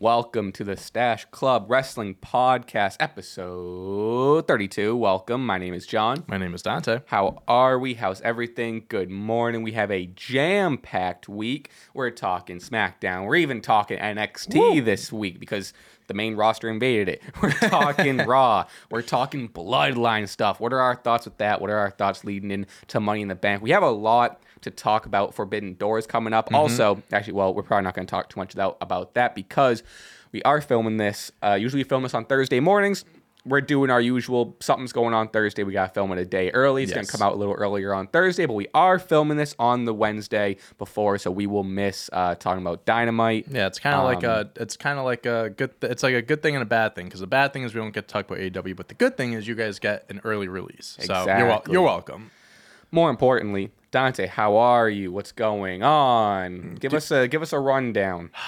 Welcome to the Stache Club Wrestling Podcast, episode 32. Welcome. My name is John. My name is Dante. How are we? How's everything? Good morning. We have a jam packed week. We're talking SmackDown. We're even talking NXT this week because the main roster invaded it. We're talking Raw. We're talking Bloodline stuff. What are our thoughts with that? What are our thoughts leading into Money in the Bank? We have a lot to talk about Forbidden Doors coming up. Also, actually, well, we're probably not going to talk too much about, about that because we are filming this. Uh, usually, we film this on Thursday mornings. We're doing our usual something's going on Thursday. We got to film it a day early. It's going to come out a little earlier on Thursday, but we are filming this on the Wednesday before, so we will miss uh, talking about Dynamite. Yeah, it's kind of like Um, a it's kind of like a good th- it's like a good thing and a bad thing because the bad thing is we don't get to talk about AEW, but the good thing is you guys get an early release. So you're, wel- you're welcome. More importantly, Dante, how are you? What's going on? Give us a give us a rundown.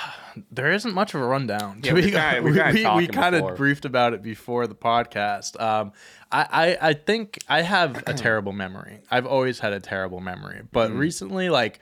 There isn't much of a rundown. Yeah, we kinda- we kinda we, kind of briefed about it before the podcast. Um, I, I I think I have a terrible memory. I've always had a terrible memory, but Mm-hmm. recently, like.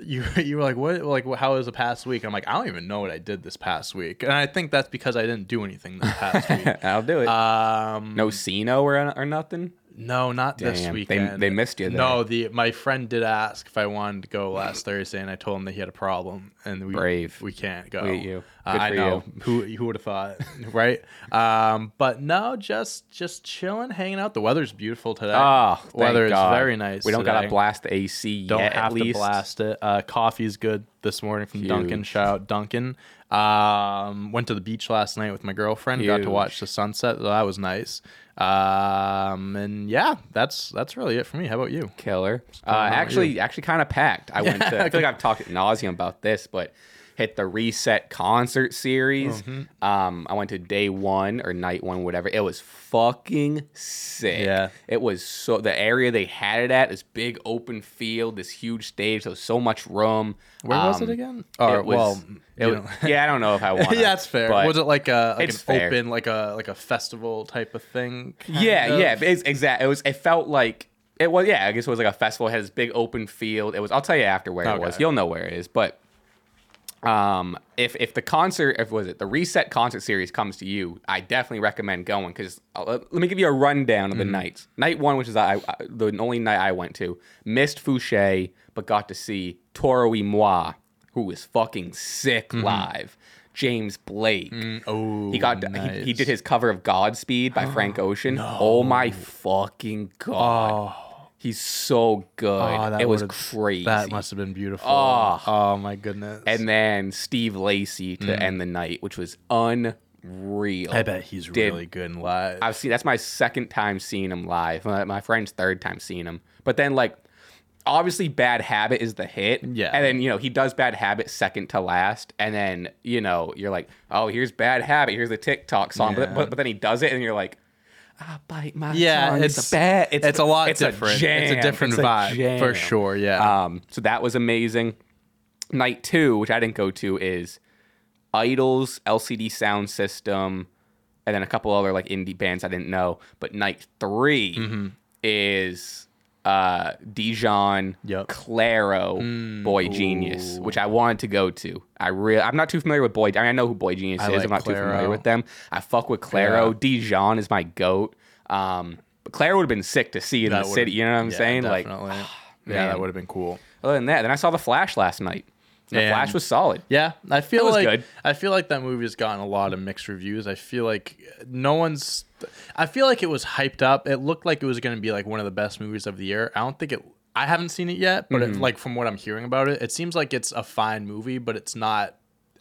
You, you were like what like how was the past week? I'm like I don't even know what I did this past week, and I think that's because I didn't do anything this past week. I'll do it. Um, no Cino or or nothing. No, not this Damn, they- weekend. they missed you there. No, the my friend did ask if I wanted to go last Thursday, and I told him that he had a problem, and we Brave. we can't go. You. Uh, I know who who would have thought, right? Um, but no, just just chilling, hanging out. The weather's beautiful today. Oh, weather is very nice. We don't gotta blast the AC Don't yet. have at least. to blast it. Uh, coffee's good this morning from Dunkin'. Shout out Dunkin'. Um, went to the beach last night with my girlfriend. Got to watch the sunset. So that was nice. Um, and yeah, that's that's really it for me. How about you? Killer. Uh, on with actually, actually, kind of packed. I went to. I feel like I've talked nauseum about this, but hit the reset concert series. Mm-hmm. Um, I went to day one or night one, whatever. It was fucking sick. Yeah. It was so the area they had it at, this big open field, this huge stage, so so much room. Where was it Um, again? Or it was, well, it was- yeah, I don't know if I want. yeah, that's fair. Was it like a like an fair. open like a like a festival type of thing? Yeah, of? yeah, it's exact. It was. It felt like it was. Yeah, I guess it was like a festival. It had this big open field. It was. I'll tell you after where it was. You'll know where it is. But um, if if the concert, if was it the Reset concert series comes to you, I definitely recommend going because uh, let me give you a rundown of the mm-hmm. nights. Night one, which is I, I the only night I went to, missed Fousheé, but got to see Toro y Moi, who was fucking sick mm-hmm. live. James Blake. Mm, oh, He got he, he did his cover of Godspeed by Frank Ocean. Oh my fucking god. Oh. He's so good. Oh, it was crazy. That must have been beautiful. Oh. Oh, my goodness. and then Steve Lacy to mm. end the night, which was unreal. I bet he's Did- really good in live. I've seen that's my second time seeing him live. My, my friend's third time seeing him. But then like obviously Bad Habit is the hit. Yeah. And then, you know, he does Bad Habit second to last. And then, you know, you're like, oh, here's Bad Habit. Here's the TikTok song. But, but, but then he does it and you're like, I bite my yeah, tongue. it's a bad. It's, a lot it's different. A jam. It's a different It's a vibe for sure. Yeah. Um, so that was amazing. Night two, which I didn't go to, is IDLES, LCD Soundsystem, and then a couple other like indie bands I didn't know. But night 3 Mm-hmm. is uh, Dijon, Yep. Mm, Clairo, Boy Genius, which I wanted to go to. I really, I'm not too familiar with Boy. I, mean, I know who boygenius I is. like I'm not too familiar with them. I fuck with Clairo. Yeah. Dijon is my goat. Um, but Clairo would have been sick to see in That the city. You know what I'm yeah, saying? Like, definitely. yeah, man. that would have been cool. other than that, then I saw The Flash last night. The And- Flash was solid. Yeah, I feel like good. I feel like that movie has gotten a lot of mixed reviews. I feel like no one's. I feel like it was hyped up. It looked like it was going to be like one of the best movies of the year. I don't think it. I haven't seen it yet, but Mm-hmm. it, like from what I'm hearing about it, it seems like it's a fine movie, but it's not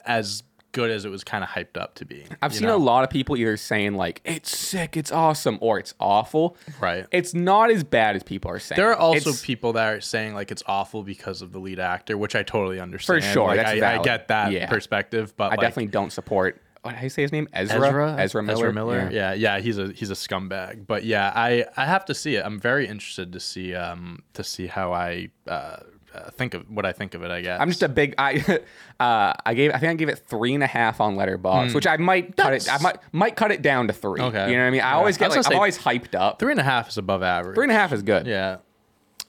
as good as it was kind of hyped up to be. I've seen know? a lot of people either saying like it's sick, it's awesome, or it's awful. Right. It's not as bad as people are saying. There are also It's- people that are saying like it's awful because of the lead actor, which I totally understand. For sure, Like, that's I, I get that Yeah. perspective, but I like, definitely don't support. What how do you say his name? Ezra. Ezra, Ezra Miller. Ezra Miller. Yeah. Yeah. yeah, he's a he's a scumbag. But yeah, I I have to see it. I'm very interested to see um to see how I uh, uh think of what I think of it. I guess I'm just a big. I uh, I gave. I think I gave it three and a half on Letterboxd, which I might cut it. I. Might might cut it down to three. Okay. You know what I mean? I Yeah. always I get was like I'm always hyped up. three and a half is above average. Three and a half is good. Yeah,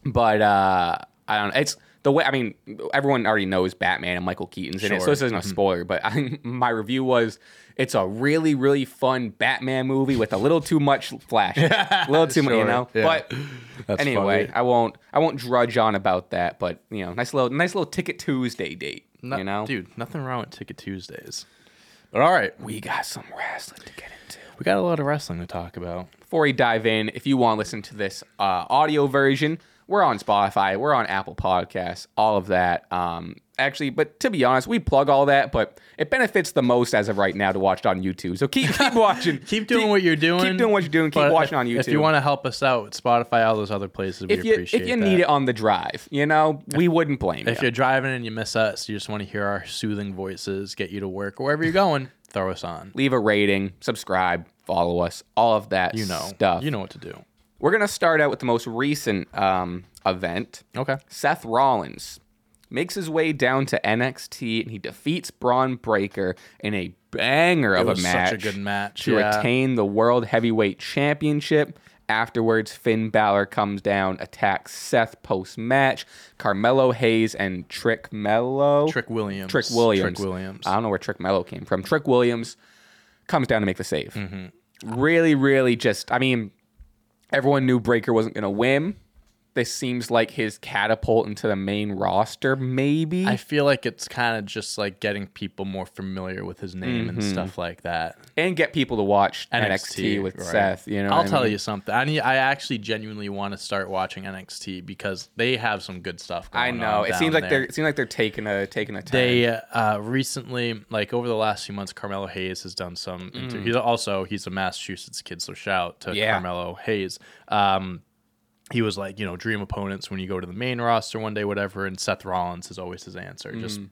But uh, I don't know. It's the way I mean, everyone already knows Batman and Michael Keaton's in it, so this isn't a spoiler. But I, my review was it's a really really fun Batman movie with a little too much flash, a little too much, you know. yeah. But That's anyway, funny. I won't I won't drudge on about that. But you know, nice little nice little Ticket Tuesday date. No- you know, dude, nothing wrong with Ticket Tuesdays. But all right, we got some wrestling to get into. we got a lot of wrestling to talk about. before we dive in, if you want to listen to this uh, audio version, we're on Spotify, we're on Apple Podcasts, all of that. Um, actually, but to be honest, we plug all that, but it benefits the most as of right now to watch it on YouTube. So keep keep watching, Keep doing what you're doing. Keep doing what you're doing. Keep watching if, on YouTube. If you want to help us out Spotify, all those other places, we if you if you that. need it on the drive, you know, we wouldn't blame If you. If you're driving and you miss us, you just want to hear our soothing voices, get you to work, or wherever you're going, throw us on. Leave a rating, subscribe, follow us, all of that You know, stuff. you know what to do. We're gonna start out with the most recent um, event. Okay. Seth Rollins makes his way down to NXT and he defeats Bron Breakker in a banger It of a match such a good match. to yeah. retain the World Heavyweight Championship. Afterwards, Finn Balor comes down, attacks Seth post match. Carmelo Hayes and Trick Mello. Trick Williams. Trick Williams. Trick Williams. I don't know where Trick Mello came from. Trick Williams comes down to make the save. Mm-hmm. Really, really just, I mean, everyone knew Breakker wasn't going to win. This seems like his catapult into the main roster, maybe. I feel like it's kind of just like getting people more familiar with his name and stuff like that. and get people to watch NXT, with right. Seth. You know, I'll tell mean? you something. I need, I actually genuinely want to start watching NXT because they have some good stuff. Going I know. It seems like there. they're it seems like they're taking a taking a turn. They uh, recently, like over the last few months, Carmelo Hayes has done some. Inter- he's also he's a Massachusetts kid, so shout out to Mm. Yeah. Carmelo Hayes. Um, he was like you know dream opponents when you go to the main roster one day, whatever. And Seth Rollins is always his answer. Just Mm.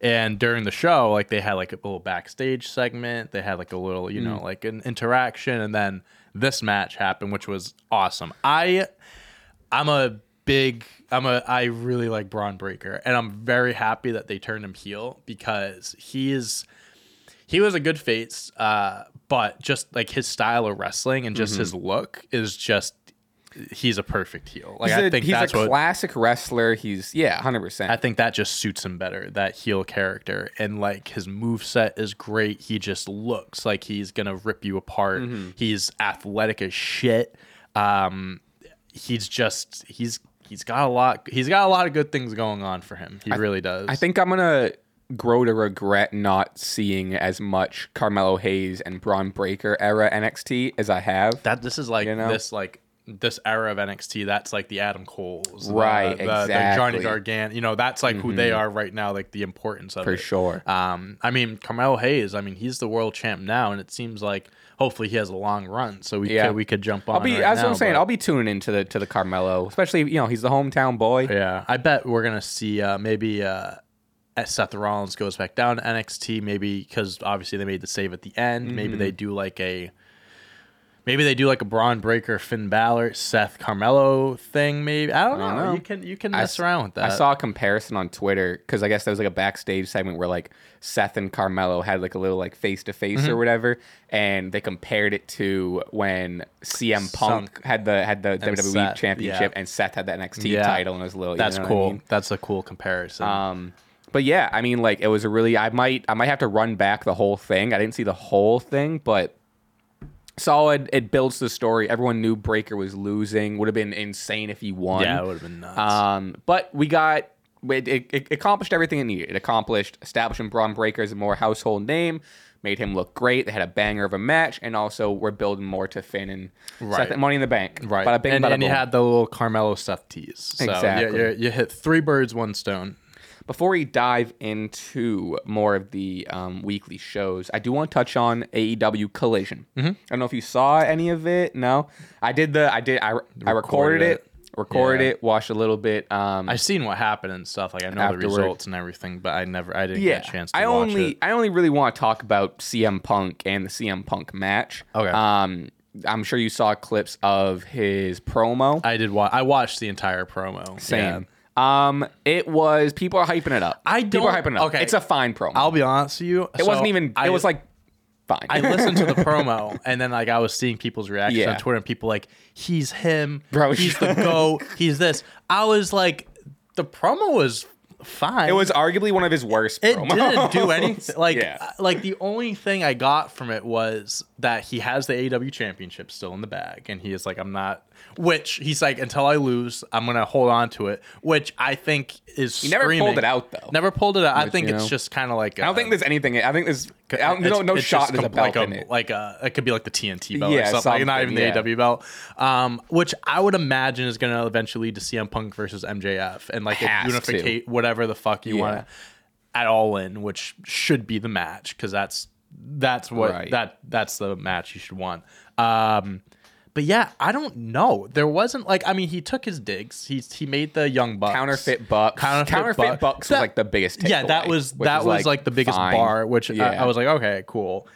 and during the show, like they had like a little backstage segment. They had like a little you Mm. know like an interaction, and then this match happened, which was awesome. I I'm a big I'm a I really like Bron Breakker and I'm very happy that they turned him heel because he is he was a good face uh but just like his style of wrestling and just his look is just he's a perfect heel. Like he's I a, think he's that's a what classic wrestler. He's yeah, hundred percent. I think that just suits him better, that heel character. And like his move set is great. He just looks like he's gonna rip you apart. Mm-hmm. He's athletic as shit. Um he's just he's he's got a lot he's got a lot of good things going on for him. He really does. I think I'm gonna grow to regret not seeing as much Carmelo Hayes and Bron Breakker era NXT as I have. that this is like You know? this like this era of NXT, that's like the Adam Coles, Right, The, the Johnny exactly. Mm-hmm. Gargano, you know, that's like who they are right now. Like the importance of For it. sure. Um, I mean, Carmelo Hayes. I mean, he's the world champ now, and it seems like hopefully he has a long run, so we Yeah. could we could jump on. I'll be right that's what now, I'm saying. but- I'll be tuning into the to the Carmelo, especially you know he's the hometown boy. Yeah, I bet we're gonna see uh, maybe uh, Seth Rollins goes back down to NXT. Maybe because obviously they made the save at the end. Mm-hmm. Maybe they do like a. Maybe they do like a Bron Breakker, Finn Balor, Seth Carmelo thing. Maybe I don't, don't know. know. You can you can I mess around with that. I saw a comparison on Twitter because I guess there was like a backstage segment where like Seth and Carmelo had like a little like face to face Mm-hmm. or whatever, and they compared it to when CM Punk had the had the WWE Seth, Championship yeah. and Seth had the NXT Yeah. title and it was a little. you That's know what I cool. mean? That's a cool comparison. Um, but yeah, I mean, like it was a really. I might, I might have to run back the whole thing. I didn't see the whole thing, but solid. It builds the story. Everyone knew Breakker was losing. Would have been insane if he won. yeah, it would have been nuts. Um, but we got it, it, it accomplished everything it needed. It accomplished establishing Bron Breakker as a more household name, made him look great. They had a banger of a match, and also we're building more to Finn and Right. Seth Money in the Bank. Right. Bada bing, and, bada and you had the little Carmelo Seth tease. So Exactly. You, you, you hit three birds, one stone. Before we dive into more of the um, weekly shows, I do want to touch on AEW Collision. Mm-hmm. I don't know if you saw any of it. No, I did the. I did. I, I recorded Recorded it. it. Recorded Yeah. it. Watched a little bit. Um, I've seen what happened and stuff. Like I know Afterward. the results and everything, but I never, I didn't yeah, get a chance to I watch only it. I only really want to talk about CM Punk and the CM Punk match. Okay. Um, I'm sure you saw clips of his promo. I did. Wa- I watched the entire promo. Same. Yeah. Um, it was people are hyping it up. I people are don't- hyping it up. okay. It's a fine promo. I'll be honest with you. it wasn't even. I, it was like fine. I listened to the promo and then like I was seeing people's reactions Yeah. on Twitter and people like he's him, Bro, he's the goat, he's this. I was like, the promo was fine. It was arguably one of his worst. It promos. didn't do anything. Like, Yeah. uh, like the only thing I got from it was that he has the AW championship still in the bag, and he is like, I'm not. Which he's like, until I lose, I'm gonna hold on to it. Which I think is He never pulled it out though. Never pulled it out. I think you it's know, just kind of like. I don't think there's anything. I think there's. I don't, no, no shot there's a belt like a, in it. Like a, it could be like the TNT belt Yeah, or something. Like not even something, the AW belt. Um, which I would imagine is going to eventually lead to CM Punk versus MJF and like a Has to. unificate whatever the fuck you Yeah. want at all in, which should be the match because that's that's what Right. that that's the match you should want. Um, but yeah, I don't know. There wasn't like I mean, he took his digs. He he made the young bucks Counterfeit bucks. Counterfeit Counterfeit, Buck- bucks That- was like the biggest. yeah, that was that was like, the biggest fine. bar, which I, Yeah. I was like, okay, cool.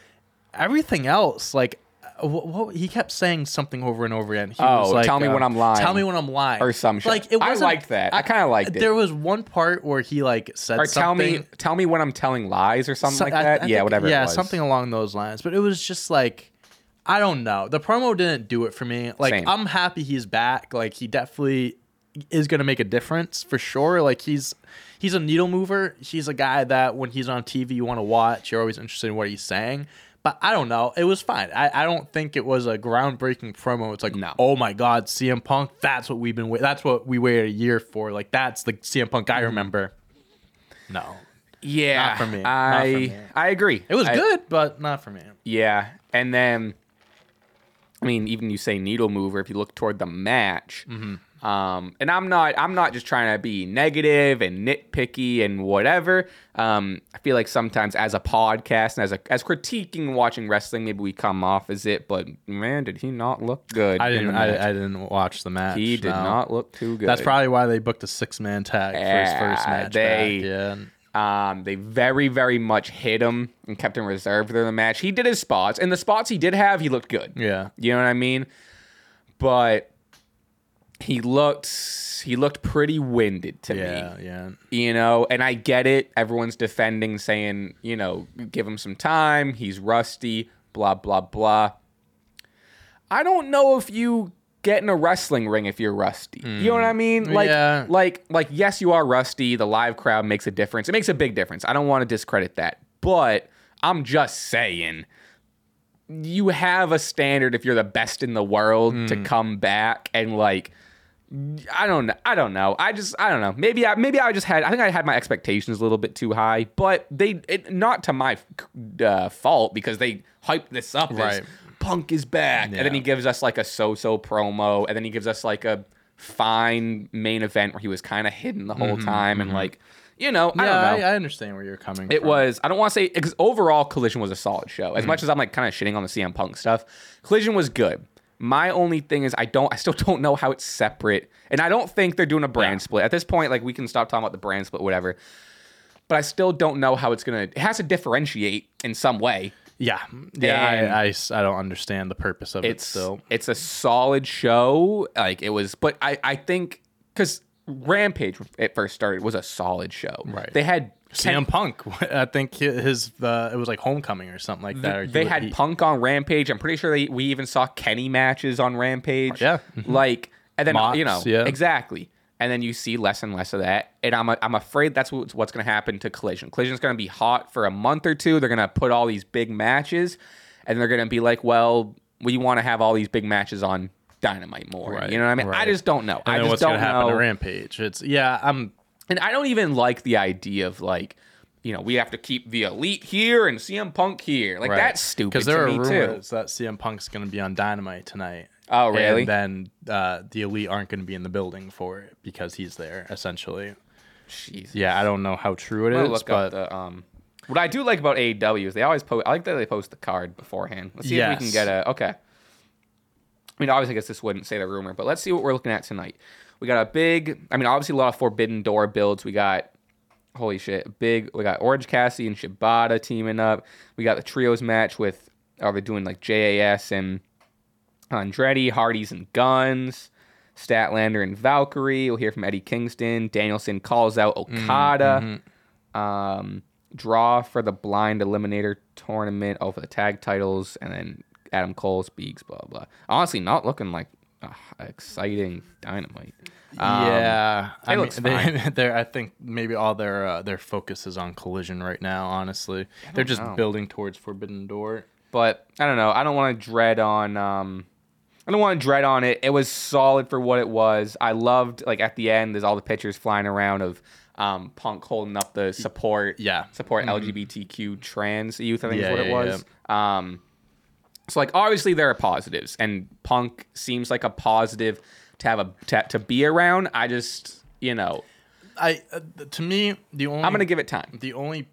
Everything else, like, what, what he kept saying something over and over again. He Oh, was like, tell me uh, when I'm lying. Tell me when I'm lying, Or some shit. Like, it I wasn't, liked that. I kinda liked it. There was one part where he like said or tell me, tell me when I'm telling lies or something so- like I- that. I yeah, think- whatever. Yeah, was. something along those lines. But it was just like, I don't know. The promo didn't do it for me. Like, Same. I'm happy he's back. Like, he definitely is gonna make a difference for sure. Like, he's he's a needle mover. He's a guy that when he's on TV, you want to watch. You're always interested in what he's saying. But I don't know. It was fine. I, I don't think it was a groundbreaking promo. It's like, No. oh my god, CM Punk. That's what we've been. Wait- that's what we waited a year for. Like, that's the CM Punk Mm-hmm. I remember. No, Yeah, Not for me. I for me. I agree. it was I- good, but not for me. Yeah, and then, I mean, even you say needle mover. If you look toward the match, Mm-hmm. um, and I'm not, I'm not just trying to be negative and nitpicky and whatever. Um, I feel like sometimes as a podcast and as a as critiquing watching wrestling, maybe we come off as it. But man, did he not look good? I didn't. I, I didn't watch the match. he did no. not look too good. That's probably why they booked a six man tag for his first match. they- back. Yeah. Um, they very, very much hit him and kept him reserved for the match. He did his spots, and the spots he did have, he looked good. Yeah. You know what I mean? But he looked he looked pretty winded to me. Yeah. me. Yeah. You know, and I get it. Everyone's defending, saying, you know, give him some time. He's rusty, blah, blah, blah. I don't know if you get in a wrestling ring if you're rusty. You know what I mean? Like Yeah. like like yes, you are rusty. The live crowd makes a difference. It makes a big difference. I don't want to discredit that. But I'm just saying you have a standard if you're the best in the world to come back and like I don't know. I don't know. I just I don't know. Maybe I maybe I just had I think I had my expectations a little bit too high, but they it, not to my uh, fault because they hyped this up as Right. Punk is back, and then he gives us like a so-so promo, and then he gives us like a fine main event where he was kind of hidden the whole mm-hmm. time, and mm-hmm. like you know I don't know. I, I understand where you're coming from. It from. was. I don't want to say because overall Collision was a solid show. As mm. much as I'm like kind of shitting on the CM Punk stuff, Collision was good. My only thing is I don't. I still don't know how it's separate, and I don't think they're doing a brand Yeah. split at this point. Like we can stop talking about the brand split, whatever. But I still don't know how it's gonna. It has to differentiate in some way. Yeah. Yeah. I, I, I don't understand the purpose of it It's still. it's a solid show. Like it was, but I I think because Rampage it first started was a solid show. Right. They had Sam Punk. I think his uh, it was like Homecoming or something like that. they had Punk on Rampage. I'm pretty sure they, we even saw Kenny matches on Rampage. Yeah. like and then you know yeah. exactly. And then you see less and less of that, and I'm I'm afraid that's what's, what's going to happen to Collision. Collision's going to be hot for a month or two. They're going to put all these big matches, and they're going to be like, well, we want to have all these big matches on Dynamite more. Right, You know what I mean? I just don't know. And I just what's don't gonna happen know. to Rampage? It's yeah. I'm And I don't even like the idea of like, you know, we have to keep the elite here and CM Punk here. Like that's stupid because to there are me too. rumors that CM Punk's going to be on Dynamite tonight. Oh, really? And then uh, the elite aren't going to be in the building for it because he's there essentially. Jeez. Yeah, I don't know how true it is, but the um. What I do like about AEW is they always post. I like that they post the card beforehand. Let's see if we can get a okay. I mean, obviously, I guess this wouldn't say the rumor, but let's see what we're looking at tonight. We got a big. I mean, obviously, a lot of Forbidden Door builds. We got holy shit, big. We got Orange Cassidy and Shibata teaming up. We got the trios match with. Are they doing like JAS and Andretti, Hardys and Guns, Statlander and Valkyrie? We'll hear from Eddie Kingston. Danielson calls out Okada. Um, draw for the blind eliminator tournament. Oh, for the tag titles, and then Adam Cole speaks. Blah blah. Honestly, not looking like uh, exciting dynamite. Um, yeah, I mean, they, they're. I think maybe all their uh, their focus is on Collision right now. Honestly, they're just know. building towards Forbidden Door. but I don't know. I don't want to dread on. Um, I don't want to dread on it. It was solid for what it was. I loved like at the end. There's all the pictures flying around of um, Punk holding up the support. Yeah. support LGBTQ trans youth. I think Yeah, is what it yeah, was. Um, so like obviously there are positives, and Punk seems like a positive to have a to, to be around. I just you know I uh, to me the only I'm gonna give it time. the only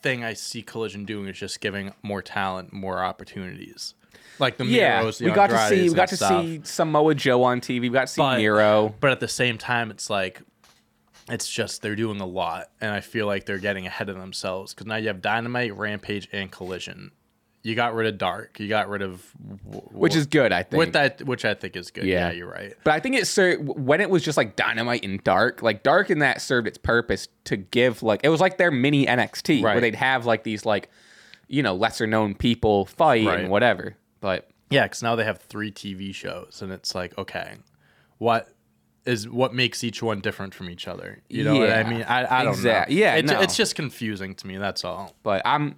thing I see Collision doing is just giving more talent more opportunities. Like the Yeah, Miros, we got to see we got to stuff. see Samoa Joe on TV. We got to see But- Miro. But at the same time, it's like it's just they're doing a lot, and I feel like they're getting ahead of themselves because now you have Dynamite, Rampage, and Collision. You got rid of Dark. You got rid of w- Which is good, I think. with that, which I think is good. Yeah. Yeah, you're right. But I think it served when it was just like dynamite and dark. Like dark and that served its purpose to give like it was like their mini NXT right. where they'd have like these like you know lesser known people fight Right. and whatever. But Yeah, because now they have three TV shows, and it's like, okay, what is what makes each one different from each other? You know what I mean? I, I don't exact- know. yeah, it's, no. it's just confusing to me. That's all. but I'm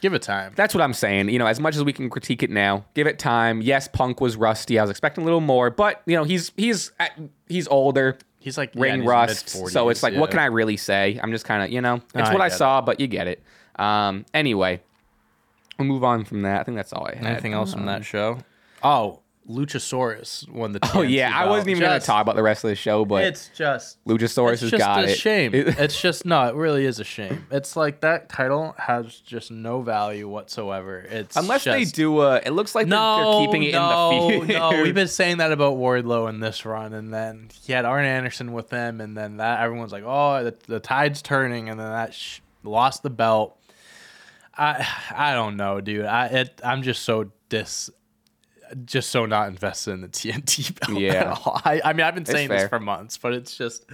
Give it time. that's what I'm saying. You know, as much as we can critique it now, give it time. Yes, Punk was rusty. I was expecting a little more, but you know he's he's he's older. He's like ring in his rust. mid-40s, So it's like, what can I really say? I'm just kind of, you know, it's I what I saw, but you get it. Um, anyway, we'll move on from that. I think that's all I had. Anything else from that um, show? Oh, Luchasaurus won the. Oh TNT yeah, I belt. wasn't even going to Just- talk about the rest of the show, but It's just Luchasaurus it's has just got a it. shame. It- it's just no, it really is a shame. It's like that title has just no value whatsoever. It's Unless they just- do a, it looks like they're- No, they're keeping it no, in the feud. no. We've been saying that about Wardlow in this run, and then he had Arn Anderson with him, and then that everyone's like, "Oh, the, the tide's turning," and then that sh- lost the belt. I I don't know, dude. I it, I'm just so dis, just so not invested in the TNT belt Yeah. at all. I, I mean, I've been saying this for months, but it's just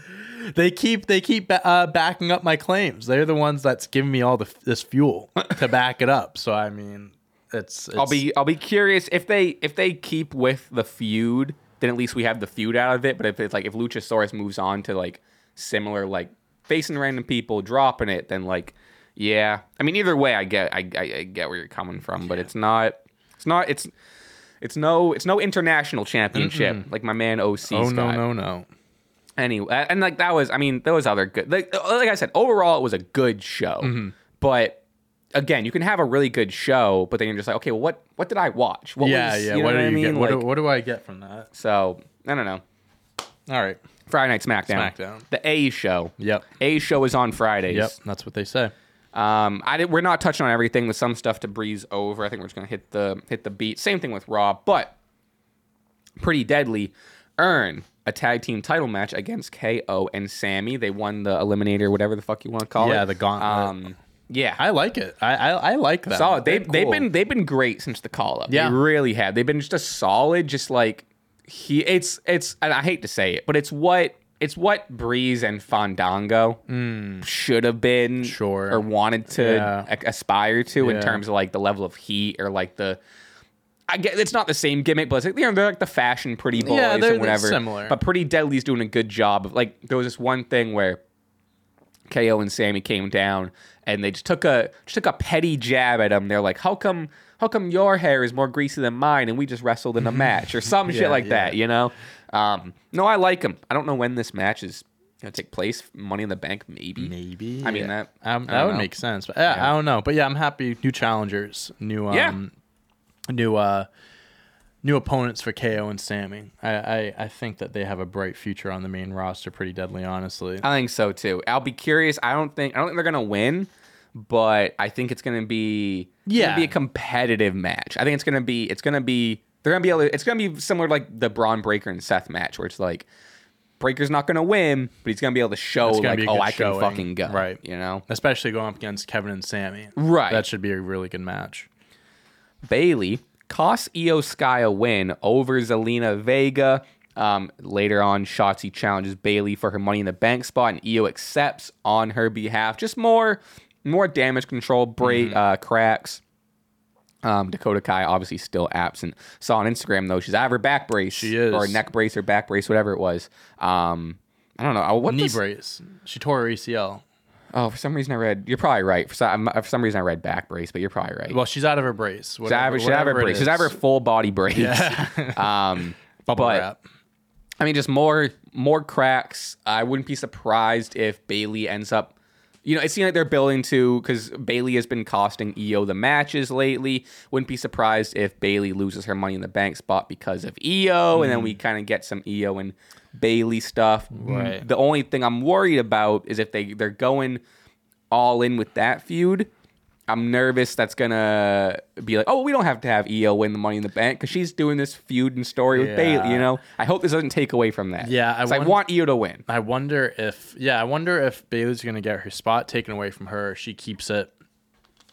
they keep they keep uh, backing up my claims. They're the ones that's giving me all the this fuel to back it up. So I mean, it's, it's I'll be I'll be curious if they if they keep with the feud, then at least we have the feud out of it. But if it's like if Luchasaurus moves on to like similar like facing random people, dropping it, then like yeah. I mean either way, I get I, I, I get where you're coming from, but it's not it's not it's it's no it's no international championship like my man OC. Oh no no no. anyway and like that was i mean there was other good like, like i said overall it was a good show Mm-hmm. but again you can have a really good show but then you're just like okay well what what did i watch what yeah, was, yeah. you know what what do i mean get? What, do, what do I get from that? so i don't know All right. friday night smackdown SmackDown. the a show Yep. a show is on fridays Yep. That's what they say. Um i did, we're not touching on everything with some stuff to breeze over i think we're just gonna hit the hit the beat same thing with raw but pretty deadly earn a tag team title match against ko and sammy they won the eliminator whatever the fuck you want to call it Yeah, the gauntlet. um yeah I like it. I I, I like that. solid. They They're they've been they've been great since the call up. Yeah. They really have. They've been just a solid, just like he. It's it's. And I hate to say it, but it's what it's what Breeze and Fandango hmm. should have been. Sure. or wanted to Yeah. a- aspire to in terms of like the level of heat or like the. I get it's not the same gimmick, but it's like you know they're like the fashion pretty boys Yeah, and they're whatever. similar. But Pretty Deadly's doing a good job of like there was this one thing where KO and Sammy came down and they just took a just took a petty jab at him. They're like, "How come how come your hair is more greasy than mine and we just wrestled in a match or some shit like yeah. that, you know?" Um, no, I like him. I don't know when this match is going to take place. Money in the Bank maybe. maybe. I mean, yeah. that- um, I that would know. make sense. But yeah, I don't know. But yeah, I'm happy. New challengers. New um, Yeah. new uh, new opponents for KO and Sammy. I, I I think that they have a bright future on the main roster. Pretty deadly, honestly. I think so too. I'll be curious. I don't think I don't think they're going to win, but I think it's going to be it's gonna Yeah. be a competitive match. I think it's going to be it's going to be they're going to be able to, it's to be similar to like the Bron Breakker and Seth match where it's like Breakker's not going to win, but he's going to be able to show like oh I can fucking go, Right. You know, Especially going up against Kevin and Sammy. Right. That should be a really good match. Bayley costs IYO SKY a win over Zelina Vega. Um, later on, Shotzi challenges Bayley for her Money in the Bank spot, and IYO accepts on her behalf. Just more, more damage control, break, uh, cracks. Um, Dakota Kai obviously still absent. Saw on Instagram though she's out of her back brace. She is. or neck brace or back brace, whatever it was. Um, I don't know. Uh, What Knee does- brace. She tore her ACL. Oh, for some reason I read. You're probably right. For some, for some reason I read back brace, but you're probably right. Well, she's out of her brace. she's out of her- she's out of her whatever brace. She's out of her full body brace. Yeah. um, Bubble but- wrap. I mean, just more more cracks. I wouldn't be surprised if Bayley ends up. You know, it seems like they're building to because Bayley has been costing IYO the matches lately. Wouldn't be surprised if Bayley loses her Money in the Bank spot because of IYO, and then we mm. kind of get some IYO and Bayley stuff. Right. The only thing I'm worried about is if they they're going all in with that feud. I'm nervous that's gonna be like, oh, we don't have to have IYO win the Money in the Bank because she's doing this feud and story with Yeah. Bayley. You know, I hope this doesn't take away from that. Yeah, I I, want IYO to win. I wonder if yeah, I wonder if Bayley's gonna get her spot taken away from her. She keeps it,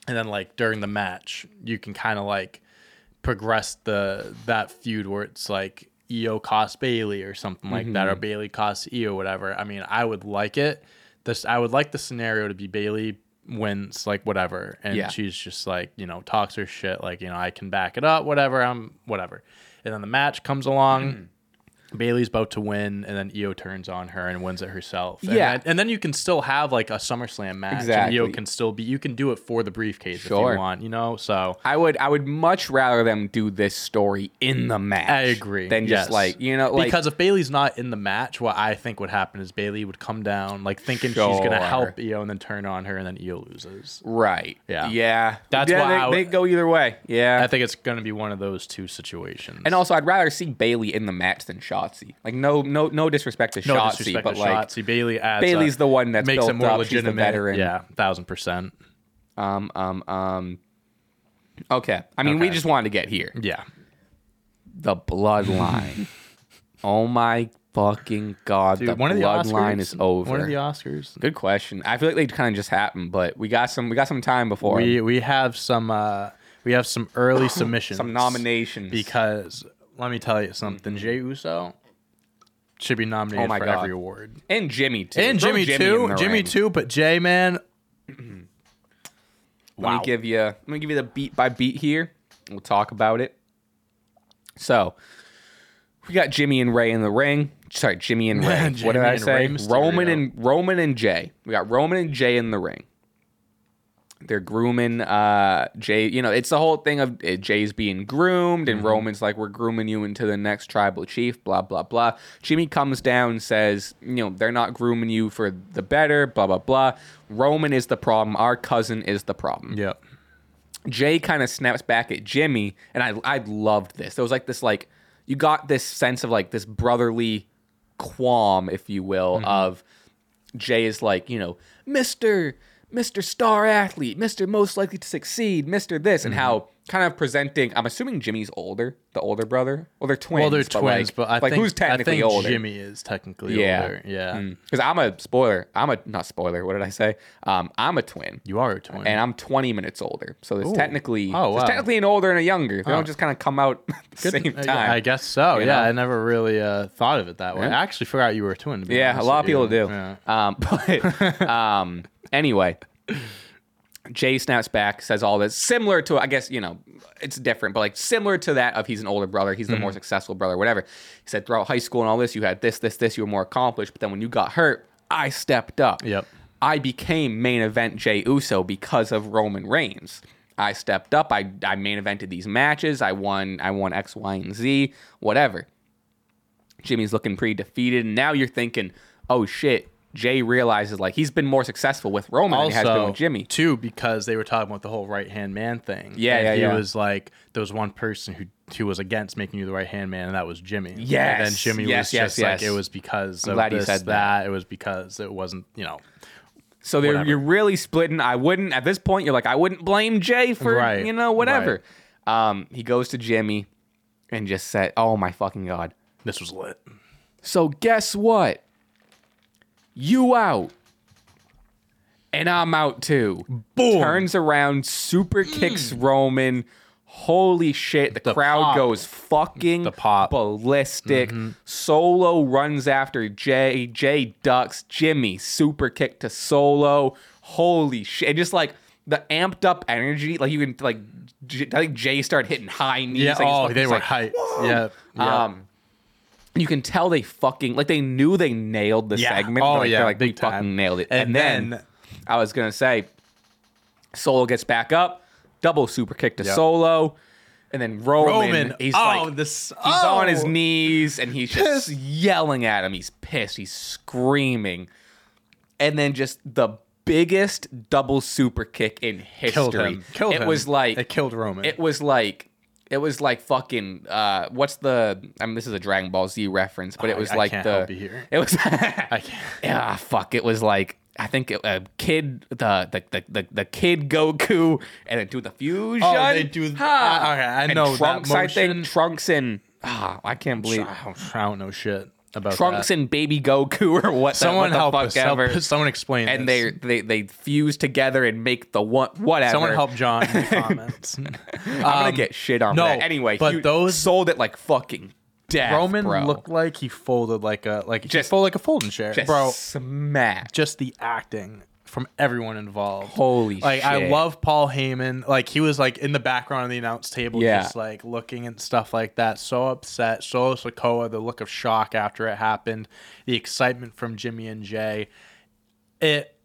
and then like during the match, you can kind of like progress the that feud where it's like IYO costs Bayley or something like that, or Mm-hmm. Bayley costs IYO, whatever. I mean, I would like it. This I would like the scenario to be Bayley wins like whatever, and Yeah. she's just like you know talks her shit like you know I can back it up, whatever. I'm whatever, and then the match comes along. Mm. Bayley's about to win, and then IYO turns on her and wins it herself. And Yeah. then, and then you can still have like a SummerSlam match. Exactly. And IYO can still be. You can do it for the briefcase if you want. You know. So I would I would much rather them do this story in the match. I agree. Than just like you know like because if Bayley's not in the match, what I think would happen is Bayley would come down like thinking she's gonna help IYO, and then turn on her, and then IYO loses. right. Yeah. Yeah. That's yeah, why they, I would- they go either way. Yeah. I think it's gonna be one of those two situations. and also, I'd rather see Bayley in the match than Shotzi. Like, no, no, no disrespect to no Shotzi, disrespect but to like, Shotzi, Bayley adds Bayley's a- the one that's makes built it more up. She's the legitimate. veteran. Yeah, thousand percent. Um. Um. Um. Okay. I mean, we just wanted to get here. Yeah. The bloodline. oh my fucking god! Dude, the one of the bloodline Oscars is over. One of the Oscars. Good question. I feel like they kind of just happened, but we got some. We got some time before We we have some uh we have some early submissions. some nominations. because let me tell you something. Mm-hmm. Jey Uso should be nominated Oh my for God. every award. and Jimmy too. And Throw Jimmy, in too. the Jimmy ring. too. But Jey man, Let Wow. me give you. Let me give you the beat by beat here. We'll talk about it. So we got Jimmy and Ray in the ring. Sorry, Jimmy and Ray. what did I and say? Rey Mysterio. Roman and Roman and Jey. We got Roman and Jey in the ring. They're grooming uh Jey. You know, it's the whole thing of uh, Jey's being groomed, Mm-hmm. and Roman's like, "We're grooming you into the next tribal chief." Blah blah blah. Jimmy comes down, and says, "You know, they're not grooming you for the better." Blah blah blah. Roman is the problem. Our cousin is the problem. Yep. Jey kind of snaps back at Jimmy, and I I loved this. There was like this like you got this sense of like this brotherly qualm, if you will, of Jey is like you know Mister Mister Star Athlete, Mister Most Likely to Succeed, Mister This, and how kind of presenting. I'm assuming Jimmy's older, the older brother. Well, they're twins. Well, they're but twins, like, but I like think who's technically I think older? Jimmy is technically Yeah. older. Yeah. Because I'm a spoiler. I'm a not spoiler. What did I say? Um, I'm a twin You are a twin. and I'm 20 minutes older. So there's Ooh. technically Oh, there's wow. technically an older and a younger. They Oh. don't just kind of come out at the same Uh, time. I guess so. you yeah, know? I never really uh, thought of it that way. Yeah. I actually forgot you were a twin. To be yeah, a lot of people do. Yeah. Um, but um, anyway, Jey snaps back, says all this similar to I guess you know it's different, but like similar to that of he's an older brother, he's the Mm-hmm. more successful brother, whatever. He said throughout high school and all this, you had this, this, this, you were more accomplished, but then when you got hurt, I stepped up. Yep. I became main event Jey Uso because of Roman Reigns. I stepped up. I, I main evented these matches. I won. I won X, Y, and Z. Whatever. Jimmy's looking pretty defeated, and now you're thinking, oh shit. Jey realizes like he's been more successful with Roman than he has been with Jimmy. too, because they were talking about the whole right hand man thing. Yeah, yeah, he yeah. was like, there was one person who who was against making you the right hand man, and that was Jimmy. Yes, and then Jimmy yes, was yes, just like, it was because I'm of glad you this, said that. It was because it wasn't, you know, So they're, you're really splitting. I wouldn't at this point. You're like, I wouldn't blame Jey for Right, you know whatever. Um, he goes to Jimmy and just said, "Oh my fucking god." this was lit. So guess what? You out. And I'm out too. Boom. Turns around, super kicks Roman. Holy shit. The, The crowd pop. goes fucking The pop. ballistic. Solo runs after Jey. Jey ducks. Jimmy, super kick to Solo. Holy shit. And just like the amped up energy. Like you can like, J- I think Jey started hitting high knees. Yeah. like, he's oh, fucking they were like, hyped. Yeah. yeah. Um, you can tell they fucking like they knew they nailed the Yeah. segment. Oh, like, yeah, they're like big fucking time. nailed it. And And, then, then- I was gonna say, Solo gets back up, double super kick to Yep. Solo, and then Roman, Roman. he's oh, like this. he's on his oh. knees and he's just yelling at him. He's pissed. He's screaming, and then just the biggest double super kick in history. Killed him. Killed it him. was like it killed Roman. it was like it was like fucking uh what's the I mean this is a Dragon Ball Z reference, but it was I like can't the help you here. it was I can't. yeah fuck it was like I think a kid the, the the the the kid Goku and then do the fusion. Oh, they do- Ha! uh, okay, I And know that Trunks. I think. Trunks and ah I can't believe I don't, I don't know shit about Trunks that. and Baby Goku or what? the- Someone what the help fuck us. Help ever. us. Someone explain. and this. they they they fuse together and make the one whatever. Someone help John in the comments. I'm gonna um, get shit on no, that. Anyway, but he those- sold it like fucking death, Roman bro. looked like he folded like a like just folded like a folding chair, just bro. smack. Just the acting from everyone involved. Holy like I love Paul Heyman. Like he was like in the background of the announce table, Yeah. just like looking and stuff like that. So upset. Solo Sikoa, the look of shock after it happened, the excitement from Jimmy and Jay. It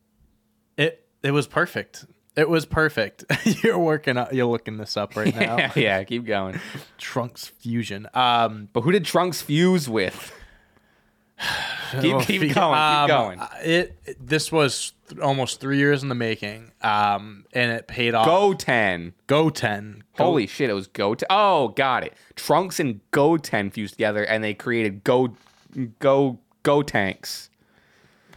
it it was perfect. It was perfect. you're working up. You're looking this up right now. yeah, keep going. Trunks fusion. Um, But who did Trunks fuse with? keep keep going, um, keep going. It, it- this was th- almost three years in the making, um, and it paid off. Goten. Go ten. Holy shit, it was Goten. Oh, got it. Trunks and Goten fused together, and they created Go Go Gotenks.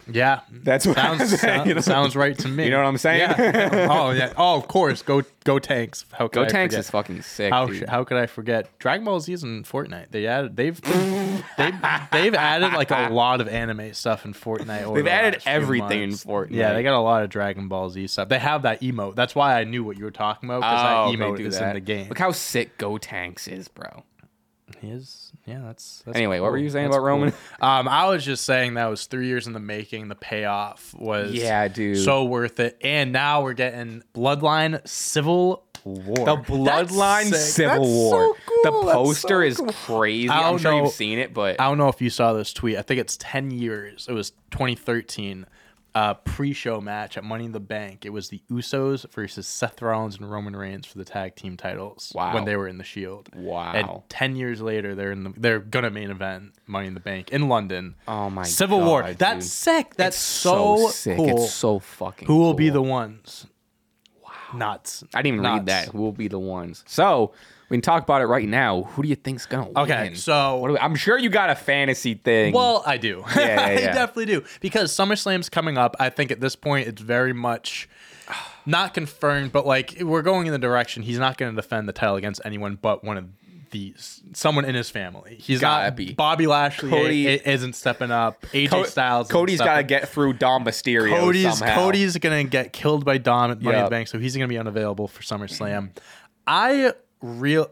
Yeah. That's what sounds I'm saying, sounds, you know? sounds right to me. You know what I'm saying? Yeah. oh yeah. Oh, of course. Go Gotenks. How could Go I tanks forget? is fucking sick. How, dude. how could I forget Dragon Ball Z is in Fortnite? They added they've they've, they've added like a lot of anime stuff in Fortnite. Over They've the added last few everything in. Fortnite. Yeah, they got a lot of Dragon Ball Z stuff. They have that emote. That's why I knew what you were talking about because Oh, that emote is that. in the game. Look how sick Gotenks is, bro. He is. Yeah, that's. that's Anyway, what were you saying That's about Roman? Um, I was just saying that was three years in the making. The payoff was Yeah, dude. so worth it. And now we're getting Bloodline Civil War. The Bloodline That's. Civil That's War. so cool. The poster so is cool. crazy. I I'm don't sure know- you've seen it, but I don't know if you saw this tweet. I think it's 10 years. It was 2013. Uh, pre-show match at Money in the Bank. It was the Usos versus Seth Rollins and Roman Reigns for the tag team titles Wow. when they were in the Shield. Wow. And 10 years later, they're in the they're gonna main event Money in the Bank in London. Oh my Civil War. God, That's sick. That's it's so, sick. cool. It's so fucking. Who will be the ones? Wow. Nuts. I didn't even read that. Who will be the ones? So we can talk about it right now. Who do you think's gonna Okay, win? Okay, so we- I'm sure you got a fantasy thing. Well, I do. Yeah, yeah, I definitely do. Because SummerSlam's coming up. I think at this point it's very much not confirmed, but like we're going in the direction he's not going to defend the title against anyone but one of these someone in his family. He's Gotta not be. Bobby Lashley Cody- i- isn't stepping up. AJ Co- Styles. Cody's got to get through Dom Mysterio Cody's somehow. Cody's gonna get killed by Dom at Money in the Bank, so he's gonna be unavailable for SummerSlam. I real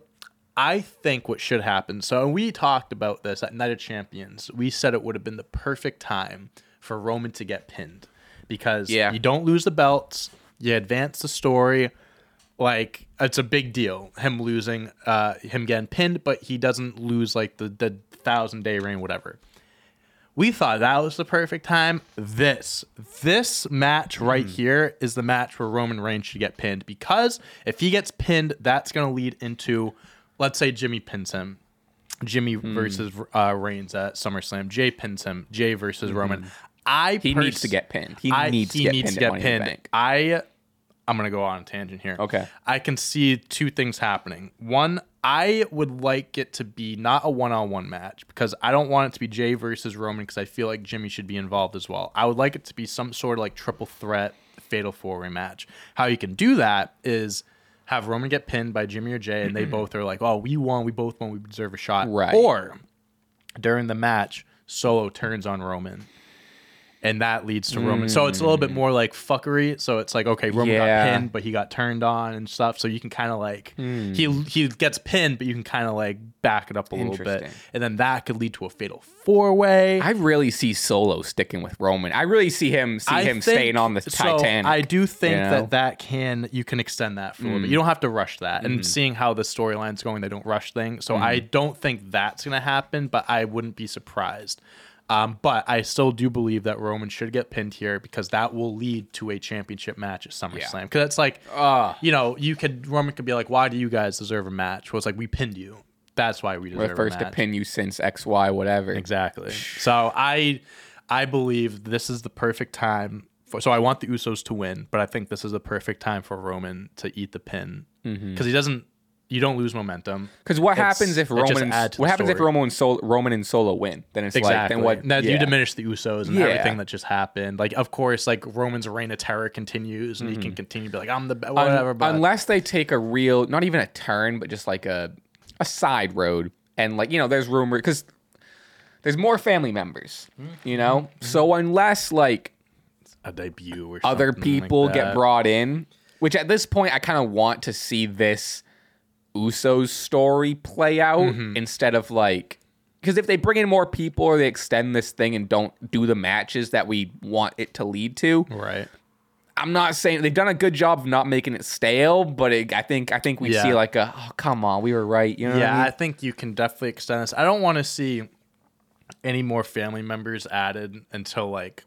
I think what should happen. So we talked about this at Night of Champions. We said it would have been the perfect time for Roman to get pinned because Yeah. you don't lose the belts, you advance the story. Like it's a big deal him losing, uh, him getting pinned, but he doesn't lose like the the thousand day reign, whatever. We thought that was the perfect time. This, this match right hmm. here is the match where Roman Reigns should get pinned because if he gets pinned, that's going to lead into, let's say Jimmy pins him. Jimmy hmm. versus uh, Reigns at SummerSlam. Jey pins him. Jey versus hmm. Roman. I He needs to get pinned. He I- needs to get needs pinned. to get Money in the pinned. I I'm gonna go on a tangent here. Okay. I can see two things happening. One, I would like it to be not a one-on-one match because I don't want it to be Jey versus Roman because I feel like Jimmy should be involved as well. I would like it to be some sort of like triple threat fatal four-way match. How you can do that is have Roman get pinned by Jimmy or Jey, and they both are like, "Oh, we won. We both won. We deserve a shot." Right. Or during the match, Solo turns on Roman and that leads to Roman. So it's a little bit mm. more like fuckery. So it's like okay, Roman Yeah. got pinned, but he got turned on and stuff. So you can kind of like hmm. he he gets pinned, but you can kind of like back it up a little bit, and then that could lead to a fatal four way. I really see Solo sticking with Roman. I really see him see him staying on the Titanic. I do think you know? that that can you can extend that for a little bit. Hmm. You don't have to rush that. And hmm. seeing how the storyline's going, they don't rush things. So I don't think that's gonna happen, but I wouldn't be surprised. Um, but I still do believe that Roman should get pinned here because that will lead to a championship match at SummerSlam. Because it's like, Ah. you know, you could Roman could be like, "Why do you guys deserve a match?" Well, it's like we pinned you. That's why we We're deserve the first to pin you since X Y whatever. Exactly. So I I believe this is the perfect time for so I want the Usos to win, but I think this is the perfect time for Roman to eat the pin because he doesn't you don't lose momentum. Because what It's- happens if Roman? adds What happens if. Roman and Solo, Roman and Solo win? Then it's Exactly. like then what? Now, you diminish the Usos and Yeah. everything that just happened. Like, of course, like Roman's reign of terror continues, and he can continue to be like, "I'm the whatever." but unless they take a real, not even a turn, but just like a a side road, and like you know, there's rumor because there's more family members, Mm-hmm. you know. So unless like a debut or other something like people get brought in, which at this point I kind of want to see this Usos story play out Mm-hmm. instead of like because if they bring in more people or they extend this thing and don't do the matches that we want it to lead to, right. I'm not saying they've done a good job of not making it stale, but it, I think I think we Yeah. see like a oh come on, we were right, you know? Yeah, I I think you can definitely extend this. I don't want to see any more family members added until like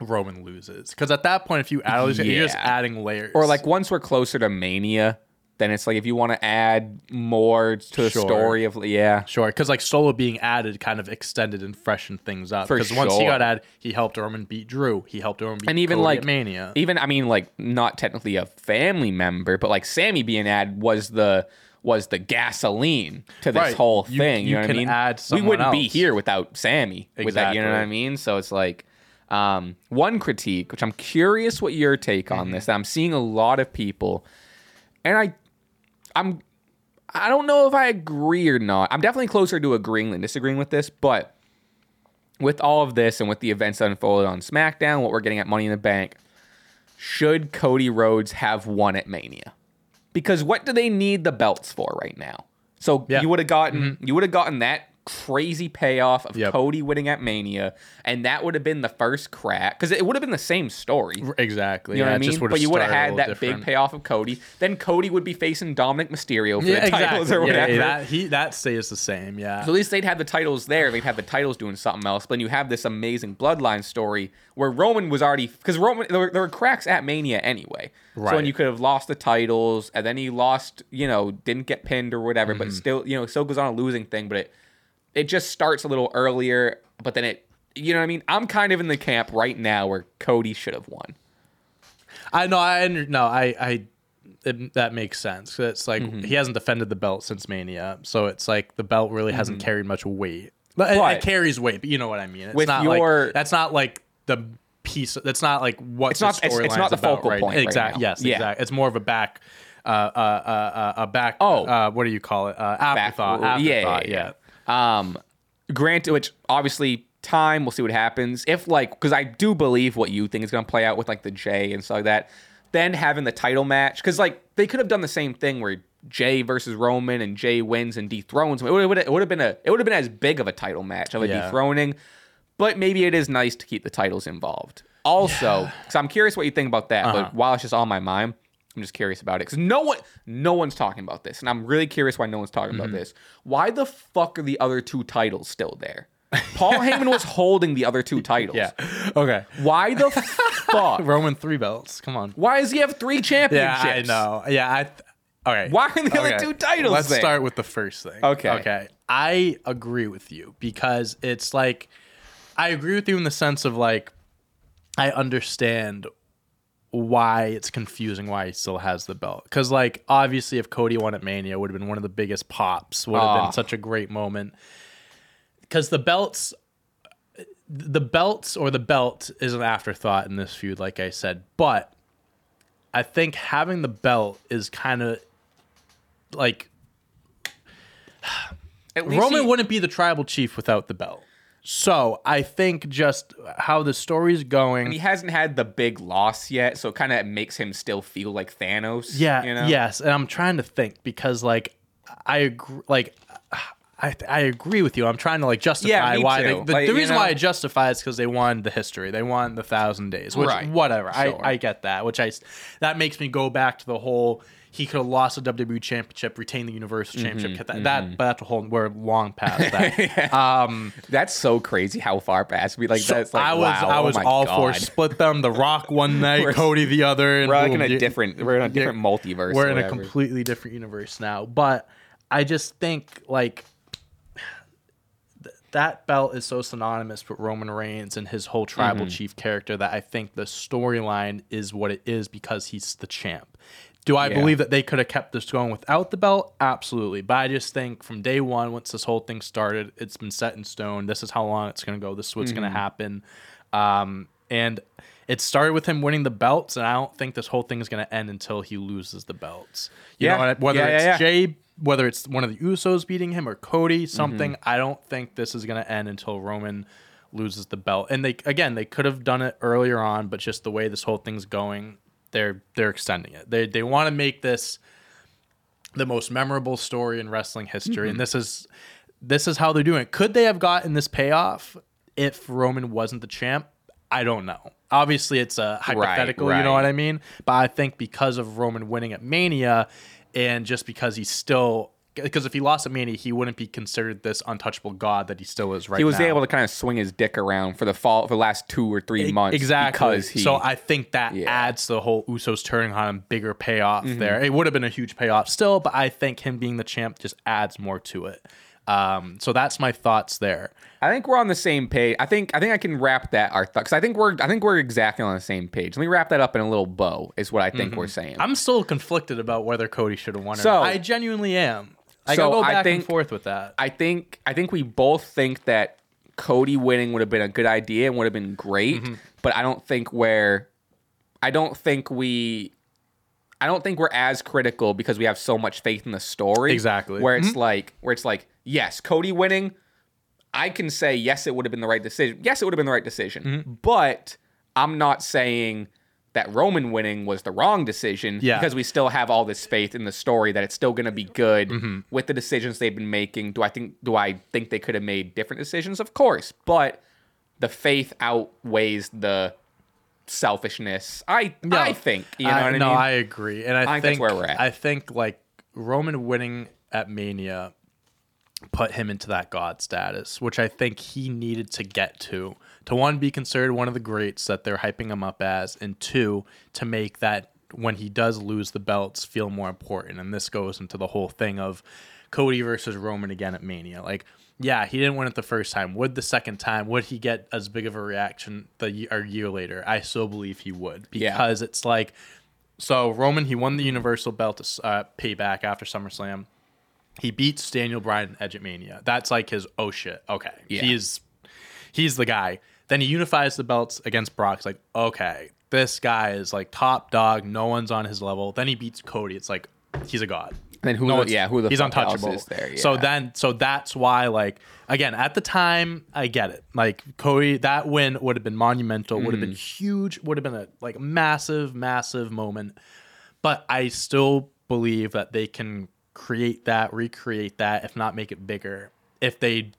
Roman loses, because at that point, if you add, you're just adding layers. or like once we're closer to Mania, then it's like if you want to add more to the Sure. story of yeah, sure, because like Solo being added kind of extended and freshened things up. For Because once he sure. got added, he helped Roman beat Drew. He helped Roman beat and even Cody like at Mania. even I mean like not technically a family member, but like Sammy being added was the was the gasoline to this Right. whole You- thing. You, you know what can I mean? add we someone wouldn't be else. here without Sammy. With that, you know what I Exactly. mean? So it's like um, one critique, which I'm curious what your take Mm-hmm. on this. I'm seeing a lot of people, and I, I'm, I don't know if I agree or not. I'm definitely closer to agreeing than disagreeing with this, but with all of this and with the events that unfolded on SmackDown, what we're getting at Money in the Bank, should Cody Rhodes have won at Mania? Because what do they need the belts for right now? So Yeah. you would have gotten mm-hmm. you would have gotten that crazy payoff of Yep. Cody winning at Mania, and that would have been the first crack because it would have been the same story. exactly. You know yeah, what I mean? But you would have had that big payoff of Cody. Then Cody would be facing Dominik Mysterio for Yeah, the titles exactly. or Yeah, whatever. that he that stays the same. Yeah. So at least they'd have the titles there. They'd have the titles doing something else. But then you have this amazing bloodline story where Roman was already because Roman there were, there were cracks at Mania anyway. Right. So when you could have lost the titles and then he lost, you know, didn't get pinned or whatever, Mm-hmm. but still, you know, still goes on a losing thing. But it it just starts a little earlier. But then it, you know what I mean? I'm kind of in the camp right now where Cody should have won. I know. I no. I. I. It, that makes sense. It's like Mm-hmm. he hasn't defended the belt since Mania, so it's like the belt really hasn't carried much weight. But, it- Mm-hmm. But- it, carries weight, but you know what I mean. It's With not your- like that's not like the piece. That's not like what It's not- it's- it's not the focal point right Exactly. now. Yes. Yeah. Exactly. It's more of a back. Uh, uh, uh, uh, a back. Oh. uh, what do you call it? Uh, Back- afterthought. yeah, afterthought. yeah, Yeah. yeah. Um, granted, which obviously time we'll see what happens. If like, because I do believe what you think is going to play out with like the Jey and stuff like that. Then having the title match, because like they could have done the same thing where Jey versus Roman and Jey wins and dethrones. him. It would have been a it would have been as big of a title match of a Yeah. dethroning, but maybe it is nice to keep the titles involved. Also, because I'm curious what you think about that. Uh-huh. But while it's just on my mind, I'm just curious about it because no one, no one's talking about this, and I'm really curious why no one's talking Mm-hmm. about this. Why the fuck are the other two titles still there? Paul Heyman was holding the other two titles. Yeah. Okay. Why the fuck? Roman three belts. Come on. Why does he have three championships? Yeah. I know. Yeah, I. Th- all right. Why are the other two titles Let's there? start with the first thing. Okay. Okay. I agree with you because it's like I agree with you in the sense of like I understand why it's confusing why he still has the belt. Cuz like obviously if Cody won at Mania would have been one of the biggest pops. Would have Ah. been such a great moment. Cuz the belts the belts or the belt is an afterthought in this feud like I said, but I think having the belt is kind of like At least Roman he- wouldn't be the tribal chief without the belt. So I think just how the story's going. he hasn't had the big loss yet, so it kind of makes him still feel like Thanos. Yeah. you know? Yes, and I'm trying to think because like I agree. Like I I agree with you. I'm trying to like justify Yeah, why they, the, Like, the you reason know? why I justify is because they won the history. They won the thousand days. Which Right. whatever. Sure. I I get that. Which I that makes me go back to the whole. He could have lost the WWE Championship, retained the Universal Mm-hmm, Championship. That, that, but that's a whole. We're long past that. um, That's so crazy how far past we like. so that's like I was wow, I oh was my all for split them. The Rock one night, Cody the other. And We're like in a different. We're in a different multiverse. we're in a completely different universe now. But I just think like th- that belt is so synonymous with Roman Reigns and his whole tribal Mm-hmm. chief character that I think the storyline is what it is because he's the champ. Do I Yeah. believe that they could have kept this going without the belt? Absolutely. But I just think from day one, once this whole thing started, it's been set in stone. This is how long it's going to go. This is what's Mm-hmm. going to happen. Um, and it started with him winning the belts, and I don't think this whole thing is going to end until he loses the belts. You Yeah. know, whether Yeah, it's. Jey, whether it's one of the Usos beating him or Cody, Mm-hmm. something, I don't think this is going to end until Roman loses the belt. And they again, they could have done it earlier on, but just the way this whole thing's going, they're they're extending it. They they want to make this the most memorable story in wrestling history, Mm-hmm. and this is this is how they're doing it. Could they have gotten this payoff if Roman wasn't the champ? I don't know. Obviously, it's a hypothetical. You know what I mean? But I think because of Roman winning at Mania, and just because he's still because if he lost at Mania, he wouldn't be considered this untouchable god that he still is right He was now. able to kind of swing his dick around for the fall for the last two or three months. Exactly. Because he, so I think that Yeah. adds to the whole Usos turning on him bigger payoff Mm-hmm. there. It would have been a huge payoff still, but I think him being the champ just adds more to it. Um, so that's my thoughts there. I think we're on the same page. I think I think I can wrap that our thoughts. I think we're I think we're exactly on the same page. Let me wrap that up in a little bow. Is what I think we're saying. I'm still conflicted about whether Cody should have won or So- not. I genuinely am. I So go I think- and forth with that. I think I think we both think that Cody winning would have been a good idea and would have been great, Mm-hmm. but I don't think we're I don't think we I don't think we're as critical because we have so much faith in the story. Exactly. Mm-hmm. Where it's like where it's like, yes, Cody winning, I can say yes, it would have been the right decision. Yes, it would have been the right decision. Mm-hmm. But I'm not saying that Roman winning was the wrong decision Yeah. because we still have all this faith in the story that it's still going to be good Mm-hmm. with the decisions they've been making. Do I think do I think they could have made different decisions? Of course, but the faith outweighs the selfishness. I I think you know I, what I no, mean. I agree, and I, I think think, that's where we're at. I think like Roman winning at Mania put him into that god status, which I think he needed to get to. To one, be considered one of the greats that they're hyping him up as, and two, to make that when he does lose the belts feel more important. And this goes into the whole thing of Cody versus Roman again at Mania. Like, yeah, he didn't win it the first time. Would the second time, would he get as big of a reaction the a year later? I still believe he would Yeah. because it's like so Roman he won the Universal belt to uh, payback after SummerSlam. He beats Daniel Bryan at Edge at Mania. That's like his oh shit. Okay, Yeah. he's he's the guy. Then he unifies the belts against Brock. It's like okay, this guy is like top dog. No one's on his level. Then he beats Cody. It's like he's a god. Then who No yeah, who the he's untouchable. is there, So then, so that's why, like, again, at the time, I get it. Like Cody, that win would have been monumental. Would have been Mm-hmm. huge. Would have been a like massive, massive moment. But I still believe that they can create that, recreate that, if not make it bigger, if they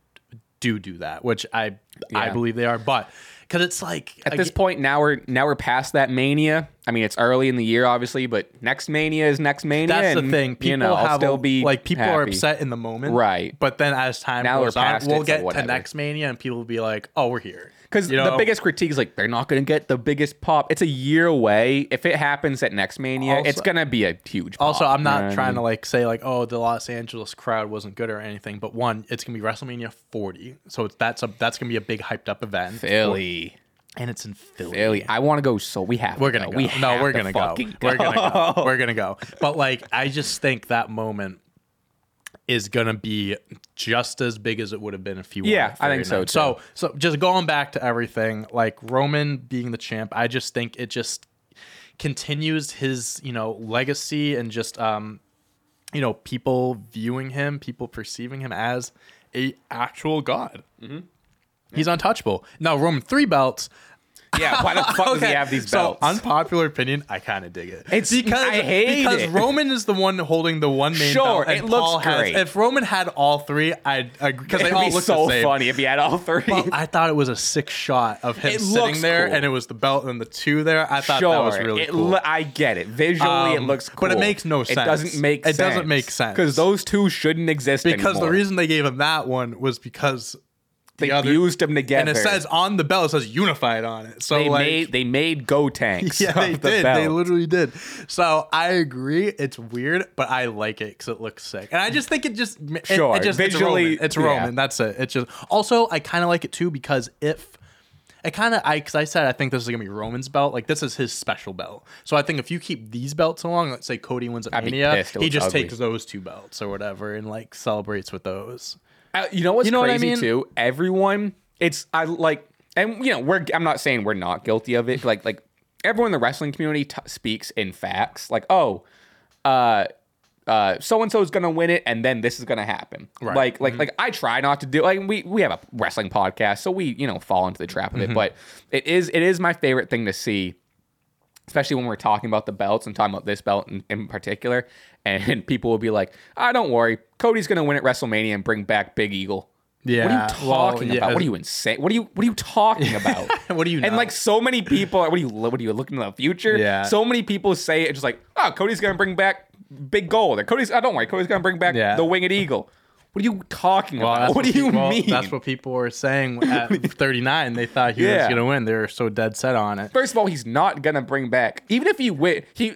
do do that, which I I believe they are. But because it's like At this point, now we're now we're past that mania. I mean, it's early in the year, obviously, but next mania is next mania. That's the thing. People you know, I'll have still a- be like people are upset in the moment, Right. But then as time Now goes on, we'll like, get to next mania, and people will be like, "Oh, we're here." Because You the biggest critique is like they're not going to get the biggest pop. It's a year away. If it happens at next Mania, Also- it's going to be a huge. Pop, Also, I'm not I trying to like say like, "Oh, the Los Angeles crowd wasn't good" or anything. But one, it's gonna be WrestleMania 40, so that's a that's gonna be a big hyped up event. Philly, and it's in Philly. Philly. I want to go. So we have. We're to gonna go. go. We no, we're to gonna go. fucking We're gonna go. We're gonna go. But like, I just think that moment is gonna be just as big as it would have been if you. won Yeah, I think so, night. So, so just going back to everything, like Roman being the champ, I just think it just continues his you know legacy and just um you know people viewing him, people perceiving him as a actual god. He's untouchable. Now Roman three belts. Yeah, why the fuck does he have these belts? So unpopular opinion, I kind of dig it. It's- because I hate because it. Roman is the one holding the one main Sure, belt, and it looks Paul has. great. If Roman had all three, I'd because they It'd all be look so the same. funny if he had all three. Well, I thought it was a sick shot of him It sitting looks there, cool. and it was the belt and the two there. I thought that was really it cool. lo- I get it. Visually, it Um, looks cool, but it makes no It sense. doesn't make It sense. doesn't make sense. because those two shouldn't exist because anymore. the reason they gave him that one was because they the other used them together, and it says on the belt it says unified on it. So they like, made they made Gotenks. yeah, they the did. belt. They literally did. So I agree. It's weird, but I like it because it looks sick, and I just think it just it, Sure, It just visually, it's Roman. It's yeah. Roman. That's it. It's just also I kind of like it too because if. It kind of I because I said I think this is gonna be Roman's belt. Like this is his special belt. So I think if you keep these belts along, let's say Cody wins at Mania, he just ugly. takes those two belts or whatever and like celebrates with those. Uh, you know what's You know what I crazy mean? too? Everyone, it's I like, and you know, we're. I'm not saying we're not guilty of it. Like, like everyone in the wrestling community t- speaks in facts. Like, oh, uh, uh, so and so is gonna win it, and then this is gonna happen. Right. Like, like, like I try not to do. Like, we we have a wrestling podcast, so we you know fall into the trap of it. But it is it is my favorite thing to see especially when we're talking about the belts and talking about this belt in, in particular. And people will be like, "Ah, don't worry, Cody's gonna win at WrestleMania and bring back Big Eagle." Yeah. what are you well, talking yeah, about? What are you insane? What are you What are you talking about? What are you And know? like so many people, what are you? What are you looking to the future? Yeah. So many people say it just like, "Oh, Cody's gonna bring back Big Gold." Or Cody's, oh, don't worry, Cody's gonna bring back Yeah. the Winged Eagle. What are you talking Well, about? that's What do you pe- mean? That's what people were saying at 39. They thought he was gonna win. They were so dead set on it. First of all, he's not gonna bring back. Even if he win, he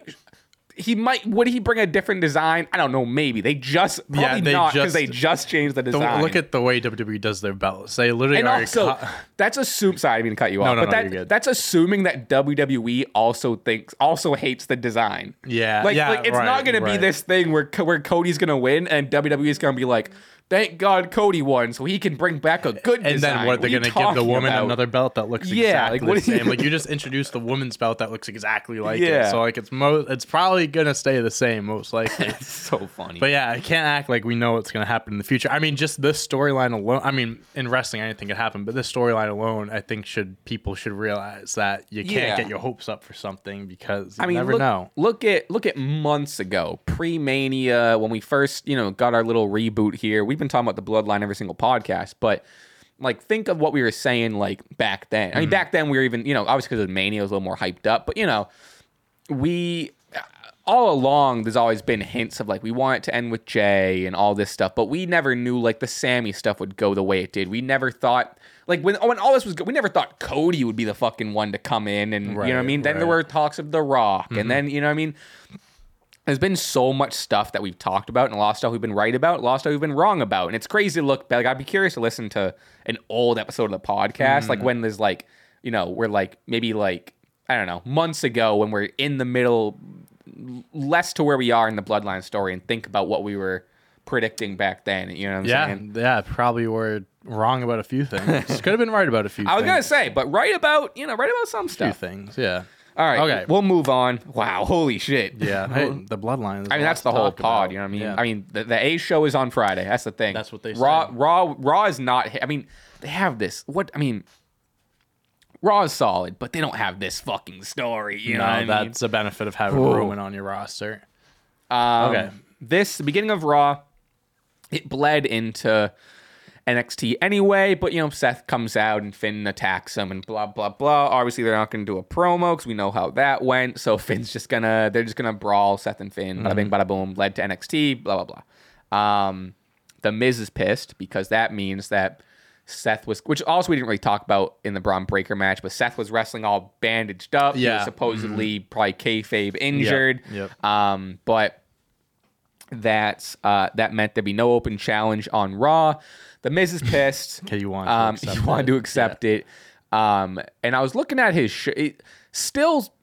he might. Would he bring a different design? I don't know. Maybe they just probably Yeah, they not because they just changed the design. look at the way WWE does their belts. They literally and also that's assume. Sorry, I didn't cut you off. no, but no, that, you're good. that's assuming that WWE also thinks also hates the design. Yeah, like yeah, like it's right, not gonna be this thing where where Cody's gonna win and WWE is gonna be like. Thank God Cody won, so he can bring back a good and design. then what they're are gonna give the woman about? another belt that looks Yeah, exactly like, what the same. like you just introduced the woman's belt that looks exactly like Yeah. it. So like it's most, it's probably gonna stay the same most likely. It's so funny. But yeah, I can't act like we know what's going to happen in the future. I mean, just this storyline alone. I mean, in wrestling, anything could happen, but this storyline alone, I think should people should realize that you can't Yeah. get your hopes up for something because you I mean, never look, know. look at look at months ago, pre Mania, when we first you know got our little reboot here. We've been talking about the Bloodline every single podcast, but like think of what we were saying like back then. Mm-hmm. I mean, back then we were even you know obviously because of Mania was a little more hyped up, but you know we all along there's always been hints of like we want it to end with Jey and all this stuff, but we never knew like the Sammy stuff would go the way it did. We never thought like when when all this was good, we never thought Cody would be the fucking one to come in and you know what I mean. Then there were talks of The Rock, and then you know what I mean. There's been so much stuff that we've talked about, and a lot of stuff we've been right about, a lot of stuff we've been wrong about, and it's crazy to look back. Like, I'd be curious to listen to an old episode of the podcast, like mm. when there's like, you know, we're like maybe like I don't know months ago when we're in the middle, less to where we are in the bloodline story, and think about what we were predicting back then. You know what I'm Yeah, saying? yeah, probably were wrong about a few things. Could have been right about a few. Things. I was things. gonna say, but right about you know, right about some few stuff. things. Yeah. All right, Okay. we'll move on. Wow, holy shit. Yeah. Hey, the bloodline. I mean, that's the whole pod. about. You know what I mean? Yeah. I mean, the, the A show is on Friday. That's the thing. That's what they Raw, say. Raw, Raw is not. I mean, they have this. What I mean, Raw is solid, but they don't have this fucking story. You know, no, what I mean? that's a benefit of having Ooh. Roman on your roster. Um, Okay. This the beginning of Raw, it bled into NXT anyway, but you know Seth comes out and Finn attacks him and blah blah blah. Obviously they're not going to do a promo because we know how that went. So Finn's just gonna they're just gonna brawl Seth and Finn. Bada bing bada boom. Led to NXT. Blah blah blah. Um, the Miz is pissed because that means that. Seth was, which also we didn't really talk about in the Bron Breakker match, but Seth was wrestling all bandaged up. He was Yeah. supposedly probably kayfabe injured. Yep. Um, but that uh, that meant there'd be no open challenge on Raw. The Miz is pissed. Okay, you want to um, accept he wanted it. to accept it. Um, and I was looking at his sh- it, still.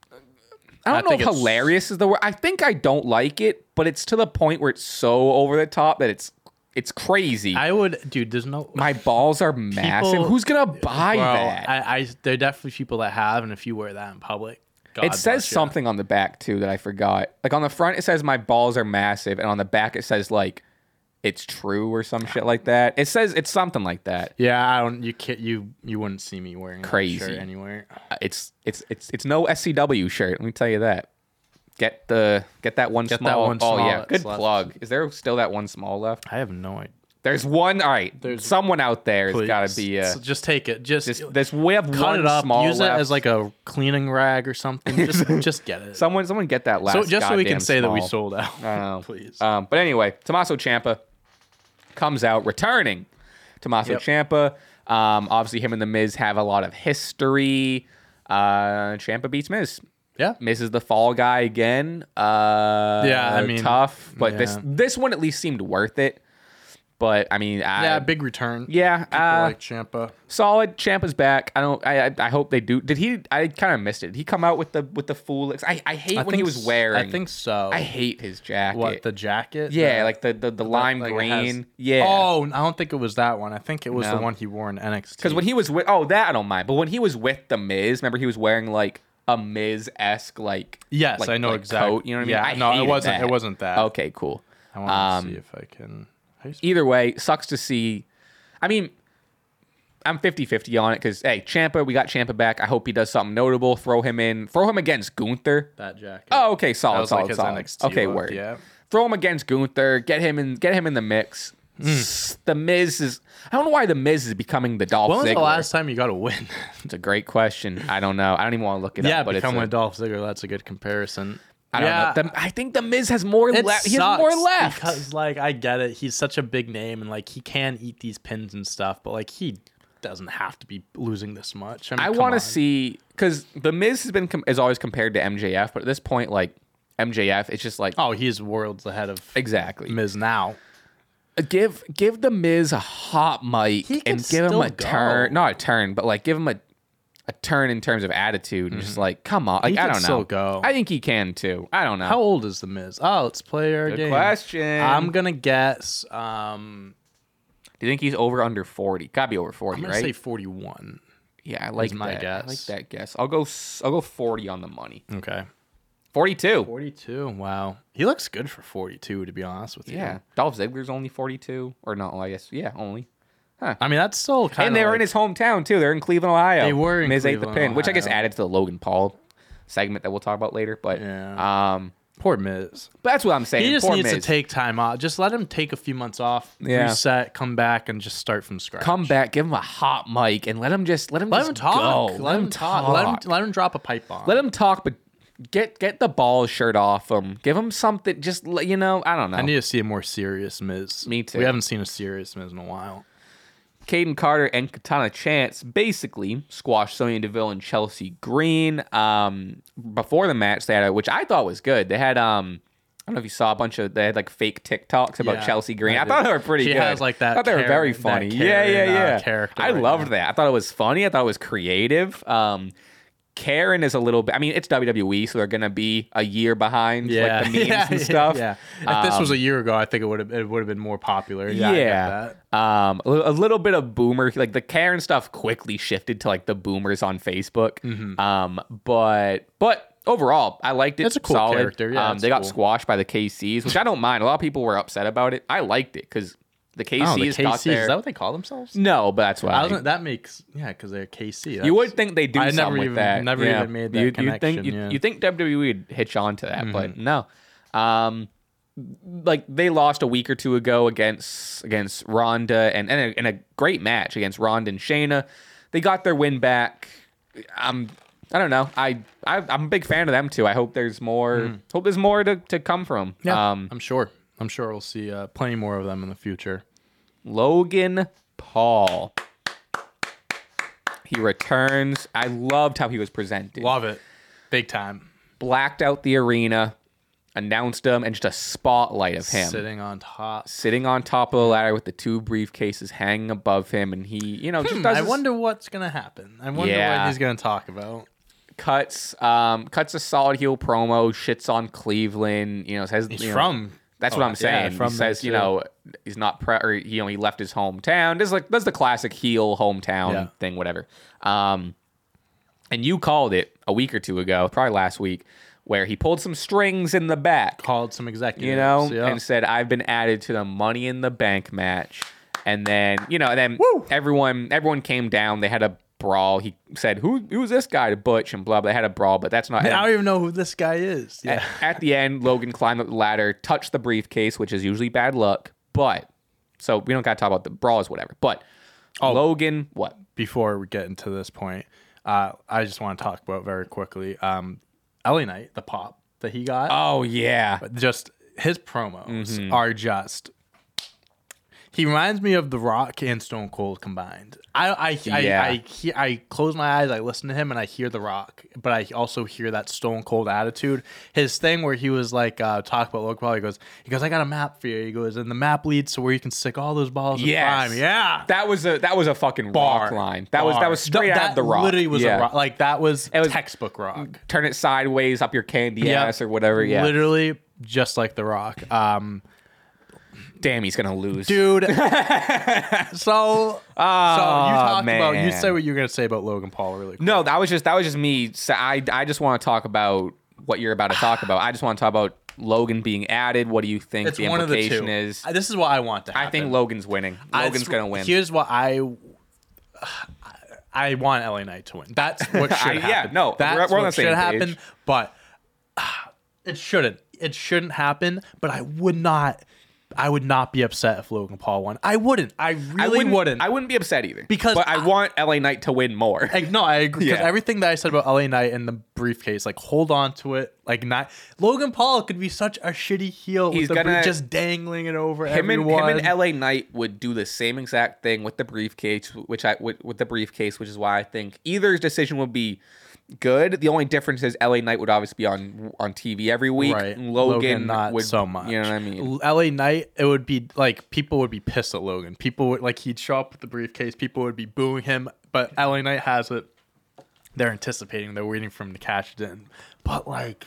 I don't I know if it's- hilarious is the word. I think I don't like it, but it's to the point where it's so over the top that it's it's crazy. I would, dude. There's no. My balls are massive. People- Who's gonna buy well, that? I, I, there are definitely people that have, and if you wear that in public, God it says something on the back too that I forgot. Like on the front, it says my balls are massive, and on the back it says like it's true or some shit like that. It says it's something like that. Yeah, I don't. You can't. You you wouldn't see me wearing Crazy. that shirt anywhere. Uh, It's it's it's it's no SCW shirt. Let me tell you that. Get the get that one Get that small. one oh small yeah, good left. plug. Is there still that one small left? I have no idea. There's one. All right, There's- someone out there has got to be. Uh, So just take it. Just, this, this we have cut one it up. small Use left. it as like a cleaning rag or something. Just just get it. someone someone get that last. so just so we can say that we sold out. I know. Please. Um, but anyway, Tommaso Ciampa comes out returning. Tommaso Yep. Ciampa. Um, obviously, him and the Miz have a lot of history. Uh, Ciampa beats Miz. yeah. Miz is the fall guy again. Uh, Yeah, I mean, tough, but this this one at least seemed worth it. But I mean, I, Yeah, big return. yeah, uh, like Ciampa. solid. Ciampa's back. I don't. I I, I hope they do. Did he? I kind of missed it. Did he come out with the with the fool? I I hate I when he was wearing. I think so. I hate his jacket. what the jacket. Yeah, The- like the the, the lime like green. has- yeah. Oh, I don't think it was that one. I think it was No. the one he wore in NXT. because when he was with oh that I don't mind, but when he was with the Miz, remember he was wearing like a Miz esque like yes, like- I know like exactly. coat, you know what I mean? Yeah, I no, it wasn't. that. It wasn't that. Okay, cool. I want to Um, see if I can. How you Either way, sucks to see. I mean, I'm 50-50 on it because hey, Ciampa, we got Ciampa back. I hope he does something notable. Throw him in. Throw him against Gunther. that jacket. Oh, okay, solid, That was solid, like his solid. NXT okay, look, word. yeah. Throw him against Gunther. Get him in. Get him in the mix. S- The Miz is. I don't know why the Miz is becoming the Dolph When was Ziggler. the last time you got a win? It's a great question. I don't know. I don't even want to look it yeah, up. But it's become a, with Dolph Ziggler. That's a good comparison. I don't yeah, know. The- I think the Miz has more left. He has more left. because, like, I get it. He's such a big name, and like, he can eat these pins and stuff. But like, he doesn't have to be losing this much. I, mean, I want to see because the Miz has been com- is always compared to MJF, but at this point, like MJF, it's just like Oh, he's worlds ahead of exactly. Miz now. Uh, give give the Miz a hot mic and give him a go. turn, not a turn, but like give him a a turn in terms of attitude and just like come on, like Mm-hmm. He I don't know. go. I think he can too. I don't know. How old is the Miz? Oh, let's play our Good game. question. I'm gonna guess. Um, Do you think he's over under forty? Gotta be over forty, I'm gonna right? say 41. yeah, I like my that. I like that guess. I'll go. I'll go forty on the money. Okay. Forty-two. 42. Wow. He looks good for 42, to be honest with you. Yeah, Dolph Ziggler's only forty-two, or no? I guess yeah, only. I mean, that's still kind of. and they were in his hometown too. They're in Cleveland, Ohio. They were in Miz ate the Cleveland, pin, which I guess added to the Logan Paul segment that we'll talk about later. But Yeah. um, Poor Miz. but that's what I'm saying. He just Poor needs to take time off. Just let him take a few months off, Yeah. reset, come back, and just start from scratch. come back, give him a hot mic, and let him just let him Let just him talk. Go. Let, him talk. Let him let him drop a pipe bomb. Let him talk, but get get the ball shirt off him. Give him something. Just you know, I don't know. I need to see a more serious Miz. Me too. We haven't seen a serious Miz in a while. Kayden Carter and Katana Chance basically squashed Sonya Deville and Chelsea Green. Um, before the match, they had a, which I thought was good. They had um, I don't know if you saw a bunch of they had like fake TikToks about Yeah, Chelsea Green. I I, thought they were pretty She good. has, like, that I thought they were very funny. Yeah, yeah, uh, yeah. character I right loved now. that. I thought it was funny. I thought it was creative. Um, Karen is a little bit. I mean, it's WWE, so they're gonna be a year behind Yeah, like the memes yeah, and stuff. Yeah. If this was Um, a year ago, I think it would have it would have been more popular. Yeah. Um, a little bit of boomer, like the Karen stuff quickly shifted to like the boomers on Facebook. Mm-hmm. Um, but, but overall, I liked it. It's a cool Solid. character. Yeah, um, they got squashed by the KCs, which I don't mind. A lot of people were upset about it. I liked it because the KCs, Oh, the KCs. got their. Is that what they call themselves? no, but that's what I I. that makes yeah, because they're KC. you would think they do I something never with even- that. never yeah. even made that you, you think connection, you, you think WWE would hitch on to that, but Mm-hmm. no. Um, like they lost a week or two ago against against Ronda and and a, and a great match against Ronda and Shayna. They got their win back. I'm I don't know. I, I I'm a big fan of them too. I hope there's more. Hope there's more to, to come from. Mm. Yeah, Um, I'm sure. I'm sure we'll see uh, plenty more of them in the future. Logan Paul. He returns. I loved how he was presented. Love it, big time. Blacked out the arena, announced him, and just a spotlight of him Sitting on top. sitting on top of the ladder with the two briefcases hanging above him, and he, you know, just does Hmm, I his wonder what's gonna happen. I wonder Yeah. what he's gonna talk about. cuts, um, cuts a solid heel promo, shits on Cleveland. You know, says He's you know, from. That's oh, what I'm yeah, saying. from he says, you know, he's not pre or you know, he left his hometown. Does like does the classic heel hometown Yeah. thing, whatever. Um, and you called it a week or two ago, probably last week, where he pulled some strings in the back, Called some executives. you know, yeah. and said, "I've been added to the Money in the Bank match." And then, you know, and then everyone everyone came down. They had a brawl. He said, "Who who's this guy?" to Butch and blah. blah. They had a brawl, but that's not. I don't even know who this guy is. At, Yeah. at the end, Logan climbed up the ladder, touched the briefcase, which is usually bad luck. But so we don't got to talk about the brawls, whatever. But Oh. Logan, what? Before we get into this point, uh, I just want to talk about very quickly. Um, LA Knight, the pop that he got, Oh yeah, just his promos Mm-hmm. are just. He reminds me of The Rock and Stone Cold combined. I I I, Yeah. I, hear, I close my eyes, I listen to him, and I hear The Rock, but I also hear that Stone Cold attitude. His thing where he was like uh, talk about Paul. He goes, he goes, I got a map for you. He goes, and the map leads to where you can stick all those balls in Yes. Yeah, that was a that was a fucking bar rock line. That was that was straight Th- out of the rock. Literally was yeah. a rock. Like that was, was- textbook rock. Turn it sideways up your candy Yeah. ass or whatever. Yeah. Literally just like the rock. Um, Damn, he's gonna lose. dude. so, so you talked about. You man. say what you're gonna say about Logan Paul, really? Quick. No, that was just that was just me. So I I just want to talk about what you're about to talk about. I just want to talk about Logan being added. What do you think it's the one of the implication two. is? Uh, This is what I want to. I think Logan's winning. Logan's gonna win. Here's what I. I want LA Knight to win. That's what should I- happen. yeah, no, that's we're- we're what should page. happen. But it shouldn't. It shouldn't happen. But I would not. I would not be upset if Logan Paul won. I wouldn't. I really I wouldn't, wouldn't. I wouldn't be upset either. Because but I, I- want LA Knight to win more. Like, no, I agree. Because Yeah. everything that I said about LA Knight and the briefcase, like hold on to it. Like not Logan Paul could be such a shitty heel He's with the gonna- brief, just dangling it over him and everyone. him and LA Knight would do the same exact thing with the briefcase, which I with, with the briefcase, which is why I think either decision would be good. The only difference is LA Knight would obviously be on on TV every week. right. and Logan, not would so much. You know what I mean? LA Knight, it would be like people would be pissed at Logan. People would like he'd show up with the briefcase. People would be booing him. But LA Knight has it. They're anticipating. They're waiting for him to cash it in. But like.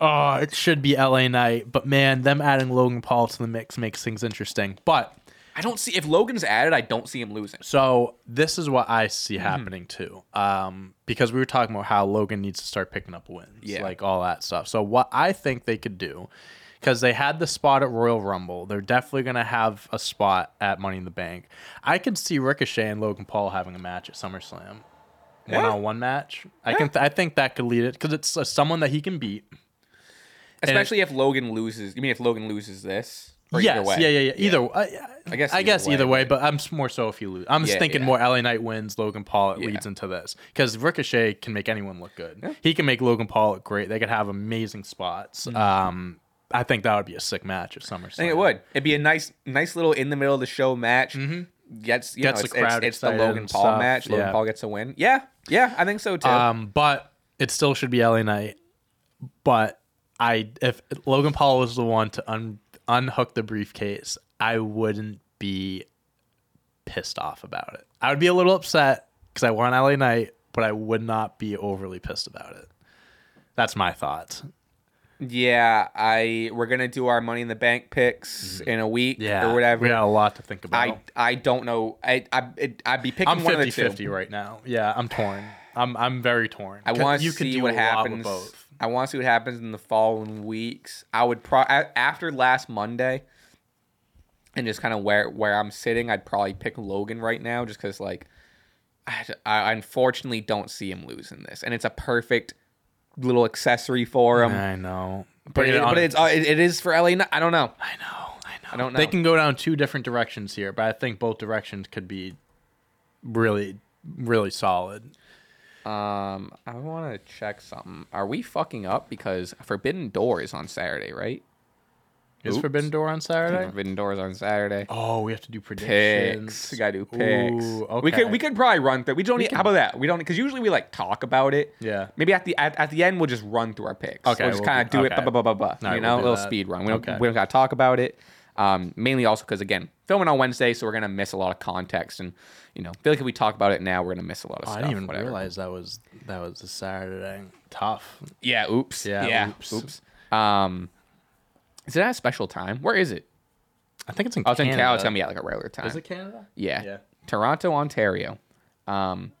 Oh, it should be LA Knight, but man, them adding Logan Paul to the mix makes things interesting. But I don't see if Logan's added. I don't see him losing. So this is what I see Mm-hmm. happening too, um, because we were talking about how Logan needs to start picking up wins, Yeah. like all that stuff. So what I think they could do, because they had the spot at Royal Rumble, they're definitely gonna have a spot at Money in the Bank. I could see Ricochet and Logan Paul having a match at SummerSlam, one on one match. I can, th- I think that could lead it because it's uh, someone that he can beat. Especially if Logan loses. You mean if Logan loses this? Yes, either yeah, yeah, yeah. Either, I, I guess I either guess way, either way, but- but I'm more so if you lose. I'm just Yeah, thinking yeah. more LA Knight wins, Logan Paul it Yeah. leads into this because Ricochet can make anyone look good. He can make Logan Paul look great. They could have amazing spots. Um, I think that would be a sick match at SummerSlam. I think it would. It'd be a nice, nice little in the middle of the show match. Gets Mm-hmm. Gets know, the it's, crowd it's, it's the Logan Paul stuff, match. Logan yeah. Paul gets a win. Yeah, yeah, I think so too. Um, but it still should be LA Knight. But I, if Logan Paul was the one to un, unhook the briefcase, I wouldn't be pissed off about it. I would be a little upset because I want LA Knight, but I would not be overly pissed about it. That's my thoughts. yeah, I we're gonna do our Money in the Bank picks mm-hmm. in a week yeah, or whatever. We got a lot to think about. I I don't know. I I it, I'd be picking I'm one of the 50 two. 50 right now. Yeah, I'm torn. I'm I'm very torn. I want to see do what a lot with happens. I want to see what happens in the following weeks. I would pro after last Monday, and just kind of where where I'm sitting, I'd probably pick Logan right now, just because like I, I unfortunately don't see him losing this, and it's a perfect little accessory for him. I know. But, it, it but it's uh, it, it is for LA. I don't know. I know, I know. I don't know. They can go down two different directions here, but I think both directions could be really, really solid. Um, I want to check something. Are we fucking up because Forbidden Door is on Saturday, right? Is Oops. Forbidden Door on Saturday? Forbidden Door is on Saturday. Oh, we have to do predictions. picks. We gotta do picks. Ooh, We could we could probably run through. We don't. need, how about that? We don't because usually we like talk about it. Yeah. Maybe at the at, at the end we'll just run through our picks. Okay, We'll just we'll kind of do- do, it. okay. Blah, blah, blah, blah, blah, All you know, we'll a little that. speed run. We don't Okay. we don't gotta talk about it. Um, mainly also because again, filming on Wednesday, so we're gonna miss a lot of context, and you know, I feel like if we talk about it now, we're gonna miss a lot of Oh, I stuff. didn't even whatever. realize that was that was a Saturday. Tough. Yeah. Oops. Yeah, Yeah. oops. Oops. Um, is it at a special time? Where is it? I think it's in Oh, it's in Canada. Cal. It's gonna be at like a regular time. Is it Canada? Yeah. Yeah. Toronto, Ontario. Um,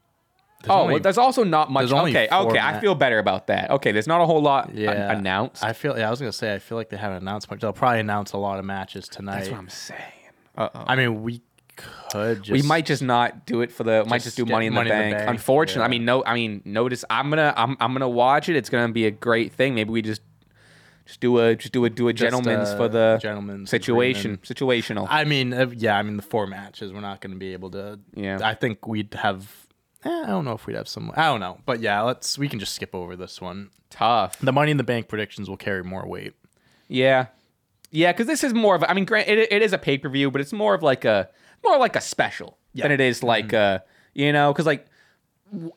oh, only- well, there's also not much. Okay, okay, I feel better about that. Okay, there's not a whole lot yeah, an- announced. I feel. Yeah, I was gonna say. I feel like they haven't announced much. They'll probably announce a lot of matches tonight. That's what I'm saying. Uh oh. I mean, we could. Just, we might just not do it for the. might Just just do money in, Money the, in the bank. Unfortunately, I mean, no. I mean, notice. I'm gonna. I'm. I'm gonna watch it. It's gonna be a great thing. Maybe we just. Just do a. Just do a. Do a Just, gentleman's uh, for the gentleman's situation. Situational. I mean, yeah. I mean, the four matches. We're not going to be able to. Yeah. I think we'd have. Eh, I don't know if we'd have some. I don't know, but yeah. Let's. We can just skip over this one. Tough. The Money in the Bank predictions will carry more weight. Yeah, yeah, because this is more of. a- I mean, grant it, it is a pay per view, but it's more of like a more like a special Yeah. than it is like a you know because like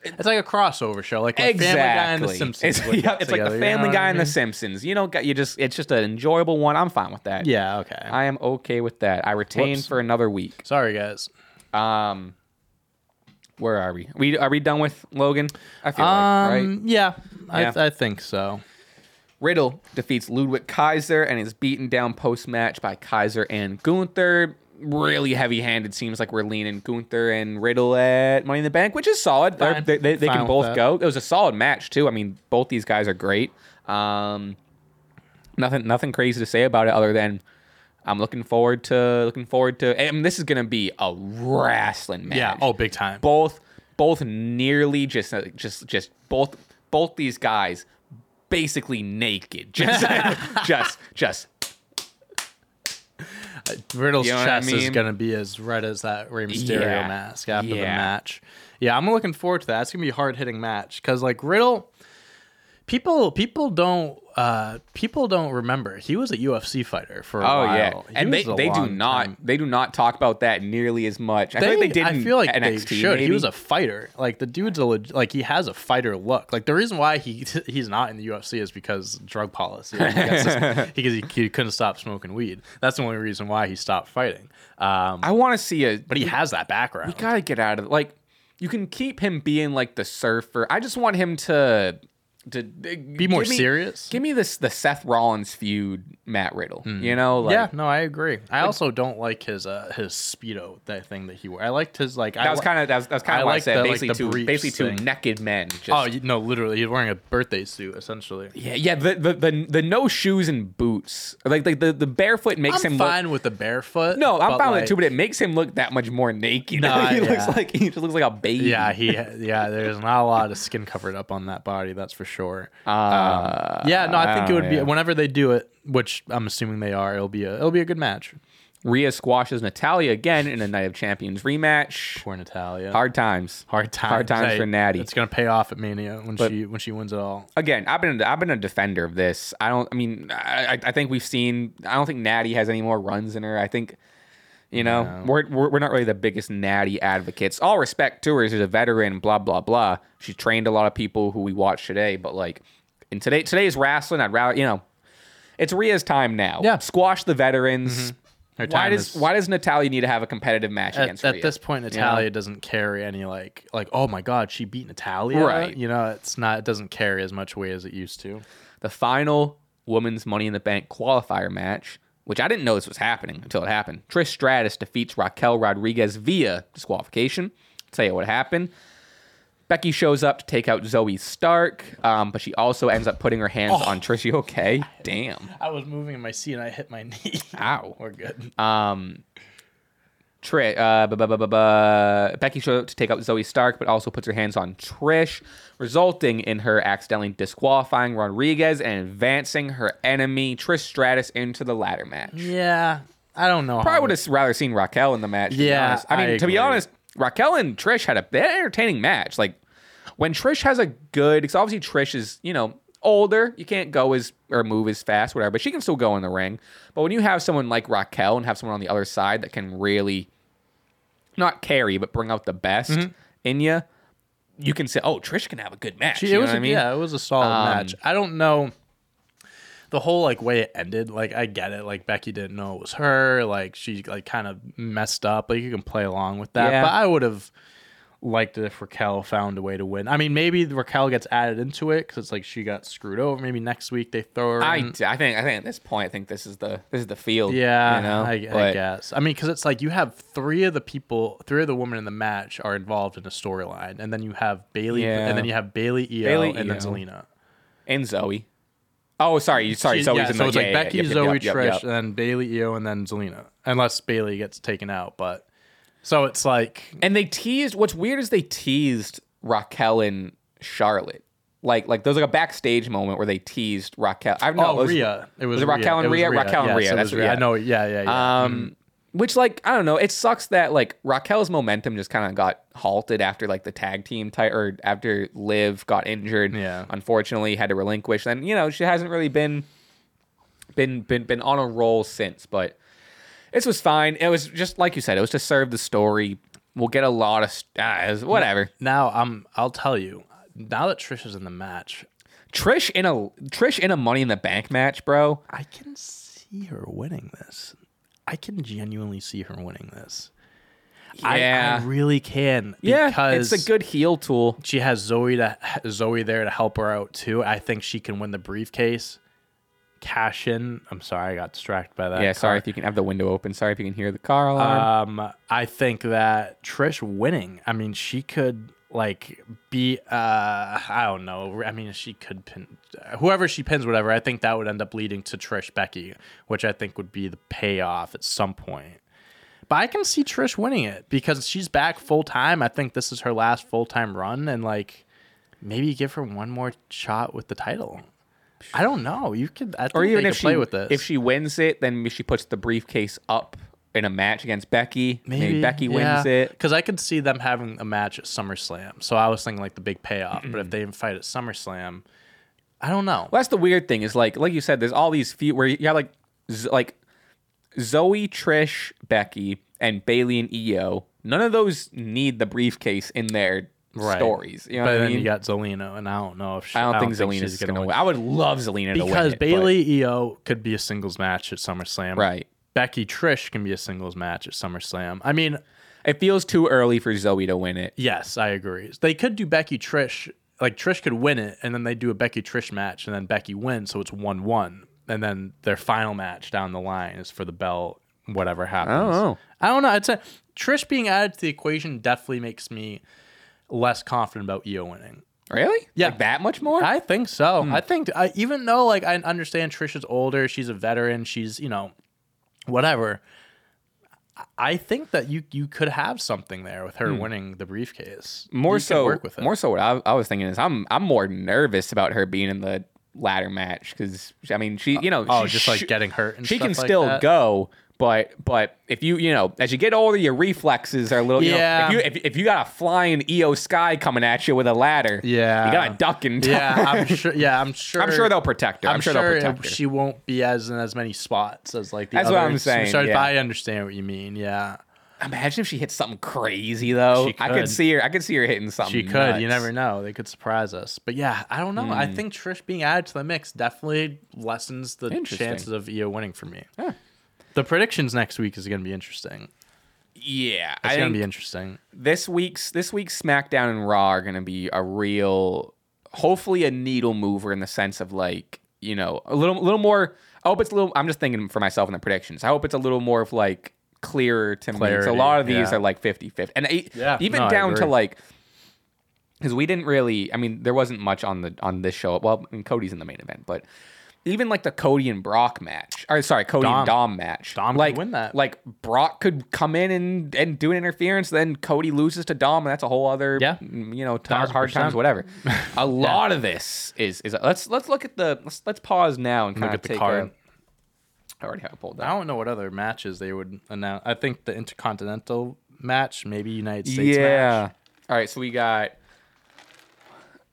It's like a crossover show, like when Family Guy and The exactly Simpsons. it's, yeah, it's like together, the you know Family Guy I and the? Simpsons. You know, you just it's just an enjoyable one. I'm fine with that. Yeah. Okay. I am okay with that. I retain Whoops. for another week. Sorry, guys. Um, where are we? We are we done with Logan? I feel like right. Um. Yeah. I, Yeah. I think so. Riddle defeats Ludwig Kaiser and is beaten down post match by Kaiser and Gunther. Really heavy handed. Seems like we're leaning Gunther and Riddle at Money in the Bank, which is solid. Fine. They, they, they can both go. It was a solid match too. I mean, both these guys are great. Um, nothing nothing crazy to say about it other than I'm looking forward to looking forward to. And this is gonna be a wrestling match Yeah. Oh, big time. both both nearly just uh, just just both both these guys basically naked just just just Riddle's You know what I chest is gonna be as red as that Rey Mysterio Yeah. mask after the match. Yeah, I'm looking forward to that. It's gonna be a hard hitting match because like Riddle, people people don't uh people don't remember he was a UFC fighter for a oh while. yeah He and they, they do not time. they do not talk about that nearly as much i feel like they did I feel like NXT, they should. He was a fighter. Like the dude's a leg- like he has a fighter look. Like the reason why he he's not in the UFC is because drug policy. Like, that's just- because he, he couldn't stop smoking weed. That's the only reason why he stopped fighting. Um, i want to see a but he has that background. we gotta get out of it like you can keep him being like the surfer i just want him to to Be more serious? give me this the seth rollins feud matt riddle you know like yeah, no, I agree. I also don't like his uh his speedo that thing that he wore. I liked his like. that was kind of that was, kind of what I like said. the- like basically, the two basically two thing. naked men. Just, Oh no, literally, he's wearing a birthday suit essentially. yeah, yeah. The, the the the no shoes and boots, like like the the barefoot makes I'm him fine look. with the barefoot. No, I'm fine with it too, but it makes him look that much more naked. Nah, he looks like he just looks like a baby. Yeah, he yeah. There's not a lot of skin covered up on that body, that's for sure. Uh, yeah, no, I think it would be yeah. whenever they do it, which I'm assuming they are. It'll be a it'll be a good match. Rhea squashes Natalya again in a Night of Champions rematch. Poor Natalya. Hard times. hard times. Hard times Hey, for Natty. It's gonna pay off at Mania when But- she when she wins it all. again, I've been I've been a defender of this. I don't. I mean, I, I think we've seen. I don't think Natty has any more runs in her. I think, you know, No. we're, we're we're not really the biggest Natty advocates. All respect to her, she's a veteran. Blah blah blah. She trained a lot of people who we watch today. But like in today today's wrestling, I'd rather you know, it's Rhea's time now. Yeah. squash the veterans. Mm-hmm. Her Why does is- why does Natalya need to have a competitive match at, against at Rhea? this point, know? Natalya doesn't carry any like like oh my god, she beat Natalya. Right. You know, it's not. It doesn't carry as much weight as it used to. the final women's Money in the Bank qualifier match, which I didn't know this was happening until it happened. Trish Stratus defeats Raquel Rodriguez via disqualification. I'll tell you what happened. Becky shows up to take out Zoey Stark, um, but she also ends up putting her hands on Trish. You okay? Damn. I was moving in my seat and I hit my knee. Ow. We're good. Um, Trish, uh, bu- bu- bu- Becky shows up to take out Zoey Stark, but also puts her hands on Trish, resulting in her accidentally disqualifying Rodriguez and advancing her enemy Trish Stratus into the ladder match. Yeah, I don't know. Probably would have rather seen Raquel in the match. Yeah. I mean, I to be honest, Raquel and Trish had a they had an entertaining match. Like when Trish has a good, because obviously Trish is you know older, you can't go as or move as fast, whatever, but she can still go in the ring. But when you have someone like Raquel and have someone on the other side that can really not carry but bring out the best Mm-hmm. in you, you can say, "Oh, Trish can have a good match." She, you it know was what a, I mean? yeah, it was a solid Um, match. I don't know the whole like way it ended. Like I get it. Like Becky didn't know it was her. Like she like kind of messed up. Like you can play along with that. Yeah. But I would have liked it if Raquel found a way to win. I mean, maybe Raquel gets added into it because it's like she got screwed over. Maybe next week they throw her. I, in. I think I think at this point I think this is the this is the field. Yeah, you know. I, I guess. I mean, because it's like you have three of the people, three of the women in the match are involved in a storyline, and then you have Bayley, Yeah. and then you have Bayley, IYO, Bayley, and then. Zelina. and Zoey. Oh, sorry, sorry. Zoey's yeah, in so it's yeah, like yeah, Becky, yep, Zoey, yep, yep, Trish, and then Bayley, IYO, and then Zelina, unless Bayley gets taken out. But so it's like And they teased. What's weird is they teased Raquel and Charlotte. Like like there's like a backstage moment where they teased Raquel. I know oh, Rhea. It was, was it Raquel and Rhea? Rhea? Raquel and Rhea, it that's was Rhea. I know. Yeah, yeah, yeah. Um, which like I don't know. It sucks that like Raquel's momentum just kind of got halted after like the tag team tie or after Liv got injured. Yeah. unfortunately had to relinquish. And you know she hasn't really been been been been on a roll since. But this was fine. It was just like you said. It was to serve the story. We'll get a lot of st- ah, was- whatever. now I'm. I'll tell you. Now that Trish is in the match, Trish in a Trish in a Money in the Bank match, bro. I can see her winning this. I can genuinely see her winning this. I- Yeah. I, really can. Yeah, because it's a good heel tool. She has Zoey to Zoey there to help her out too. I think she can win the briefcase. Cash in. I'm sorry, I got distracted by that. Yeah, sorry car. if you can have the window open. Sorry if you can hear the car alarm. Um, I think that Trish winning. I mean, she could like be. Uh, I don't know. I mean, she could pin whoever she pins, whatever. I think that would end up leading to Trish Becky, which I think would be the payoff at some point. But I can see Trish winning it because she's back full time. I think this is her last full time run, and like maybe give her one more shot with the title. I don't know. You could. I think or even they if could she play with this. if she wins it, then she puts the briefcase up in a match against Becky. Maybe, Becky wins it. Because I could see them having a match at SummerSlam. So I was thinking like the big payoff. but if they fight at SummerSlam, I don't know. Well, that's the weird thing is like like you said, there's all these few where you have like Z- like Zoey, Trish, Becky, and Bayley and IYO. None of those need the briefcase in their Right. stories. You know but what I then mean? you got Zelina, and I don't know if she, I don't think she's Zelina's gonna, win. I would love Zelina to win because it, but- Bayley IYO could be a singles match at SummerSlam. right? Becky Trish can be a singles match at SummerSlam. I mean, It feels too early for Zoey to win it. yes, I agree. They could do Becky Trish. Like Trish could win it, and then they do a Becky Trish match, and then Becky wins, so it's one one, and then their final match down the line is for the belt. Whatever happens, I don't know. I don't know. I'd say Trish being added to the equation definitely makes me less confident about IYO winning. Really? Yeah. Like that much more? I think so. Hmm. I think I, even though like I understand Trish is older, she's a veteran, she's you know, whatever. I- think that you you could have something there with her hmm. winning the briefcase. more You so work with it. more so what I, I was thinking is I'm I'm more nervous about her being in the ladder match because I mean she uh, you know Oh, she- just like getting hurt and she can like still that. go but but if you you know as you get older your reflexes are a little Yeah. you know, if you if, if you got a flying IYO SKY coming at you with a ladder Yeah. you gotta duck and Yeah, I'm sure. Yeah, I'm sure. I'm sure they'll protect her I'm, sure, they'll protect her she won't be as in as many spots as like the That's what I'm saying, superstars, yeah. I understand what you mean. Yeah, imagine if she hits something crazy though She I could could. see her I could see her hitting something she could. You never know. They could surprise us. But yeah, I don't know. I hmm. think Trish being added to the mix definitely lessens the chances of EO winning for me. Huh. The predictions next week is going to be interesting. yeah It's going to be interesting. this week's this week's SmackDown and Raw are gonna be a real, hopefully a needle mover in the sense of like you know a little little more. I hope it's a little. I'm just thinking for myself in the predictions. I hope it's a little more of like clearer to me. 'Cause A lot of these yeah. are like 50-50. and e- Yeah, even no, down to like because we didn't really. I mean, there wasn't much on the on this show. Well, I mean, Cody's in the main event, but. Even like the Cody and Brock match, or sorry, Cody and Dom. Dom match. Dom could like, win that. Like Brock could come in and, and do an interference, then Cody loses to Dom, and that's a whole other Yeah. you know tar- hard times whatever. A lot of this is is let's let's look at the let's let's pause now and Look kind at of the take card. A, I already have it pulled I don't know what other matches they would announce. I think the Intercontinental match, maybe United States Yeah. match. All right, so we got.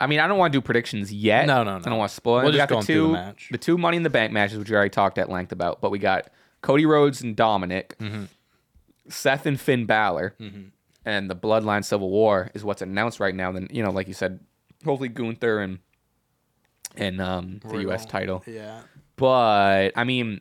I mean, I don't want to do predictions yet. No, no, no. I don't want to spoil. We're we got the through the two match. the two Money in the Bank matches, which we already talked at length about. But we got Cody Rhodes and Dominik, Mm-hmm. Seth and Finn Balor, and the Bloodline Civil War is what's announced right now. Then you know, like you said, hopefully Gunther and and um, the U.S. Title. Yeah. But I mean,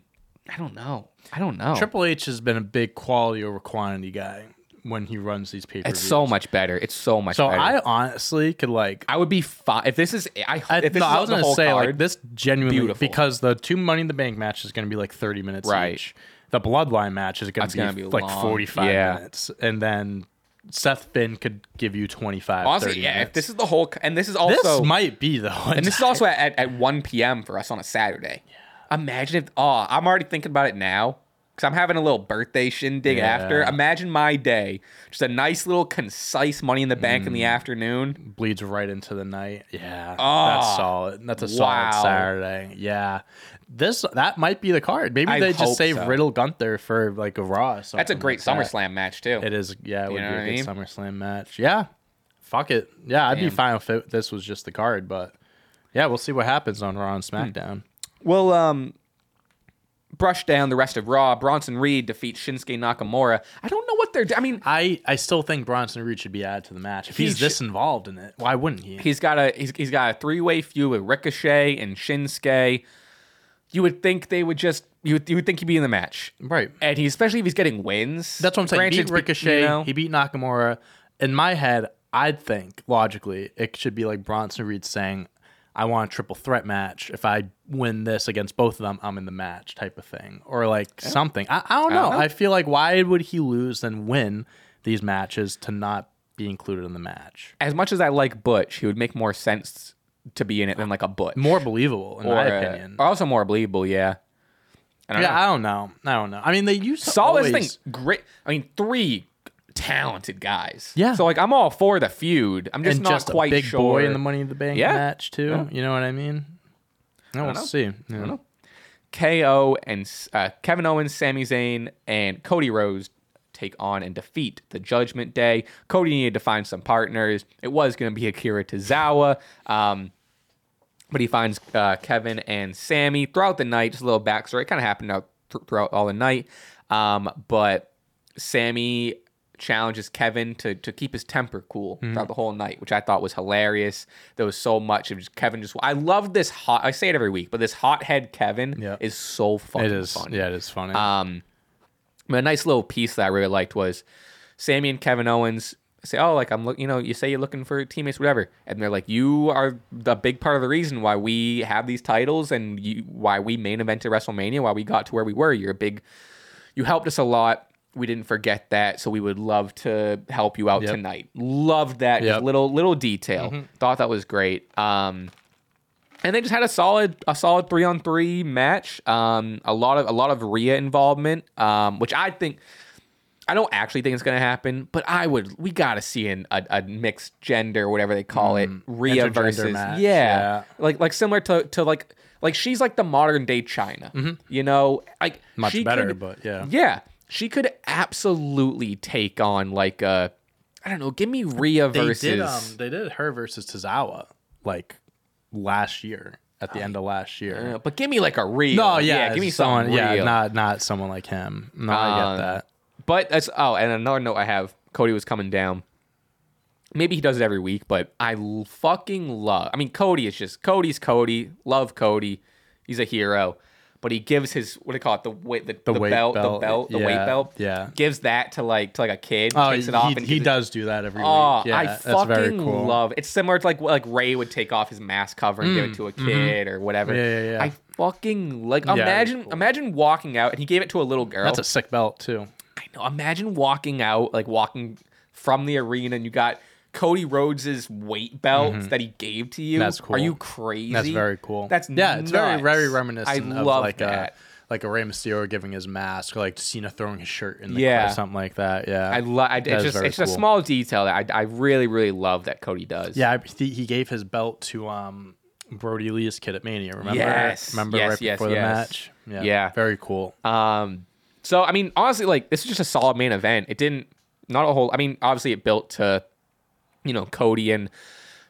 I don't know. I don't know. Triple H has been a big quality over quantity guy. When he runs these pay per It's so much better. It's so much better. So better. I honestly could like. I would be fine if this is. I, I, if this I was gonna say card, like this genuinely beautiful. because the two Money in the Bank match is going to be like thirty minutes Right. each. The Bloodline match is gonna, be, gonna be like long. forty five Yeah. minutes, and then Seth Finn could give you 25, Honestly, 30 yeah. If this is the whole, and this is also this might be though, and this is also at, at 1 p.m. for us on a Saturday. Imagine if, oh, I'm already thinking about it now because I'm having a little birthday shindig Yeah. after. Imagine my day, just a nice little concise Money in the Bank Mm. in the afternoon. bleeds right into the night. Yeah, Oh, that's solid. That's a wow. solid Saturday. Yeah, this that might be the card. Maybe I they just save so. Riddle Gunther for like a Raw. or That's a great like that. SummerSlam match too. It is. Yeah, it would know be a I good mean? SummerSlam match. Yeah, fuck it. Yeah, I'd be fine if it, this was just the card, but yeah, we'll see what happens on Raw and Hmm. SmackDown. We'll um brush down the rest of Raw. Bronson Reed defeats Shinsuke Nakamura. I don't know what they're. do- I mean, I I still think Bronson Reed should be added to the match. If He he's this involved in it, why wouldn't he? he's got a he's, he's got a three way feud with Ricochet and Shinsuke. You would think they would just you would, you would think he'd be in the match, right. and he especially if he's getting wins. That's what I'm saying. Granted, beat you Ricochet. know, He beat Nakamura. In my head, I'd think logically it should be like Bronson Reed saying, "I want a triple threat match. If I win this against both of them, I'm in the match," type of thing, or like something. I, I don't know. know. I feel like why would he lose and win these matches to not be included in the match? as much as I like Butch, he would make more sense to be in it than like a Butch. More believable, in or, my uh, opinion. or also more believable. Yeah. I don't yeah, know. I don't know. I don't know. I mean, they used to Solid always, thing. Great. I mean, three talented guys. Yeah. So like, I'm all for the feud. I'm just and not just quite a big sure. boy in the Money in the Bank Yeah. match too. Yeah. You know what I mean? No, we'll know. see. Yeah. I don't know. KO and uh, Kevin Owens, Sami Zayn, and Cody Rhodes take on and defeat the Judgment Day. Cody needed to find some partners. It was going to be Akira Tozawa, um, but he finds uh, Kevin and Sami throughout the night. Just a little backstory. It kind of happened out th- throughout all the night, um, but Sami challenges Kevin to to keep his temper cool Mm-hmm. throughout the whole night, which I thought was hilarious. There was so much of just Kevin just. I love this hot. I say it every week, but this hothead Kevin Yeah. is so fucking It is. funny. Yeah, it is funny. Um, but a nice little piece that I really liked was Sami and Kevin Owens say, "Oh, like I'm look, you know, you say you're looking for teammates, whatever," and they're like, "You are the big part of the reason why we have these titles and you, why we main evented WrestleMania, why we got to where we were. You're a big, you helped us a lot." We didn't forget that, so we would love to help you out Yep. tonight. Loved that Yep. Mm-hmm. little little detail. Thought that was great. Um, and they just had a solid a solid three on three match. Um, a lot of a lot of Rhea involvement, um, which I think I don't actually think it's gonna happen, but I would we gotta see an, a, a mixed gender whatever they call it Rhea versus yeah, yeah. like like similar to to like like she's like the modern day Chyna, you know, like Mm-hmm. Much better, could- but yeah. yeah, she could absolutely take on like a I don't know, give me Rhea They versus did. Um, they did her versus Tozawa like last year at the end of last year. uh, but give me like a Rhea. no, yeah, yeah give me someone. someone. Yeah, not not someone like him. No, I Um, get that. But that's oh, and another note I have: Cody was coming down. Maybe he does it every week, but I fucking love. I mean, Cody is just Cody's Cody. Love Cody. He's a hero. But he gives his what do you call it? The weight, the, the, weight belt, the belt, belt, the weight belt. yeah. Gives that to like to like a kid. Oh, takes he, it off and he gives it- does do that every Oh, week. Yeah, I that's fucking very cool. love. It's similar to like like Rey would take off his mask cover and give it to a kid or whatever. Mm, mm-hmm. Yeah, yeah, yeah. I fucking like. Yeah, imagine cool. imagine walking out and he gave it to a little girl. That's a sick belt too. I know. Imagine walking out, like walking from the arena, and you got Cody Rhodes's weight belt that he gave to you. Mm-hmm. That's cool. Are you crazy? That's very cool. That's yeah, it's very nuts. very reminiscent I of love like that. a like a Rey Mysterio giving his mask, or like Cena throwing his shirt in the Yeah. or something like that. Yeah, I love. It's just it's just a small detail that I, I really really love that Cody does. Yeah, I, he, gave his belt to um Brodie Lee's kid at Mania. Remember? Yes, Remember yes, right yes, before the match? Yeah, Yeah. very cool. Um. So I mean, honestly, like this is just a solid main event. It didn't not a whole. I mean, obviously it built to, you know, Cody and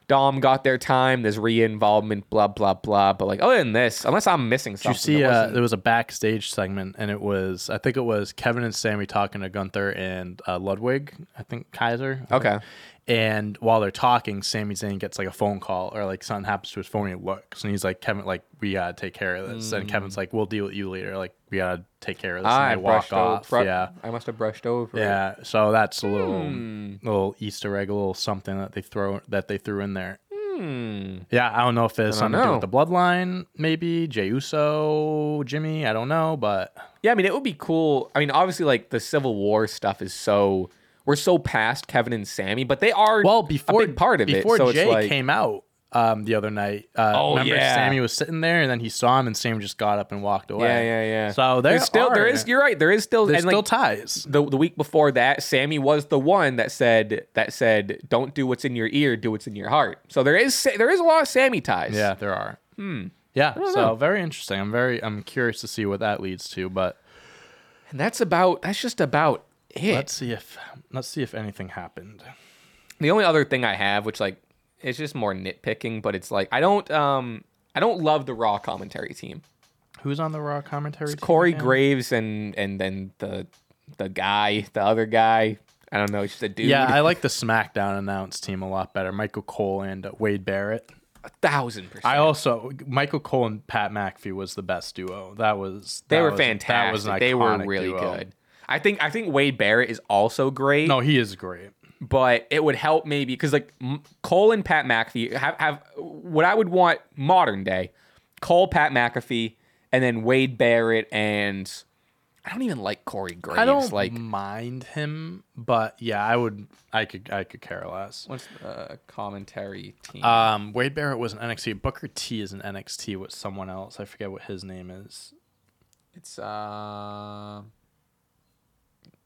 Dom got their time. There's re-involvement, blah blah blah. But like other than this, unless I'm missing Did you see? there Uh, there was a backstage segment, and it was I think it was Kevin and Sami talking to Gunther and uh, Ludwig. I think Kaiser. I think. Okay. And while they're talking, Sami Zayn gets like a phone call or like something happens to his phone. And he looks and he's like, Kevin, like we gotta take care of this. And Mm. Kevin's like, we'll deal with you later. Like we gotta take care of this. I and they walk off. over. yeah. I must have brushed over. it. Yeah, so that's a little Hmm. little Easter egg, a little something that they throw that they threw in there. Hmm. Yeah, I don't know if it's something to do with the bloodline, maybe Jey Uso, Jimmy. I don't know, but Yeah, I mean, it would be cool. I mean, obviously, like the Civil War stuff is so we're so past Kevin and Sami, but they are well before a big part of before it. So Jey it's like, came out um, the other night. Uh, Oh, remember yeah. Sami was sitting there, and then he saw him, and Sam just got up and walked away. yeah, yeah, yeah. So there there's still there are- is. You're right. There is still There's still like, ties. the the week before that, Sami was the one that said that said, "Don't do what's in your ear, do what's in your heart." So there is there is a lot of Sami ties. Yeah, there are. Hmm. Yeah, so know. very interesting. I'm very I'm curious to see what that leads to, but and that's about that's just about it. let's see if let's see if anything happened. The only other thing I have, which like it's just more nitpicking, but it's like I don't um I don't love the Raw commentary team. Who's on the Raw commentary? team Corey again? Graves and and then the the guy, the other guy. I don't know. He's just a dude. Yeah, I like the SmackDown announce team a lot better. Michael Cole and uh, Wade Barrett. a thousand percent. I also Michael Cole and Pat McAfee was the best duo. That was they were was- fantastic. That was they were really duo. good. I think I think Wade Barrett is also great. No, he is great. But it would help maybe because like Cole and Pat McAfee have, have what I would want modern day Cole, Pat McAfee, and then Wade Barrett and I don't even like Corey Graves. I don't like mind him, but yeah, I would. I could. I could care less. what's the commentary team? Um, Wade Barrett was an NXT. Booker T is an NXT with someone else. I forget what his name is. it's uh,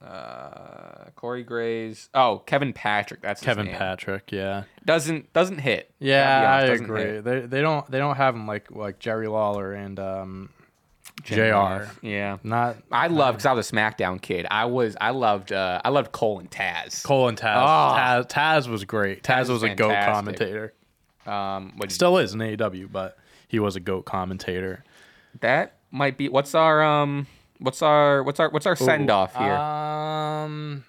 uh, Corey Graves. Oh, Kevin Patrick. That's Kevin. Patrick. Yeah. Doesn't doesn't hit. Yeah, I honest, doesn't agree. hit. They they don't they don't have him like like Jerry Lawler and um, Jr. Yeah. Not I love because I was a SmackDown kid. I was I loved uh I loved Cole and Taz. Cole and Taz. Oh. Taz, Taz was great. Taz, Taz was a goat commentator. Um, Still is in AEW, but he was a goat commentator. that might be what's our um what's our what's our what's our send off here? Um,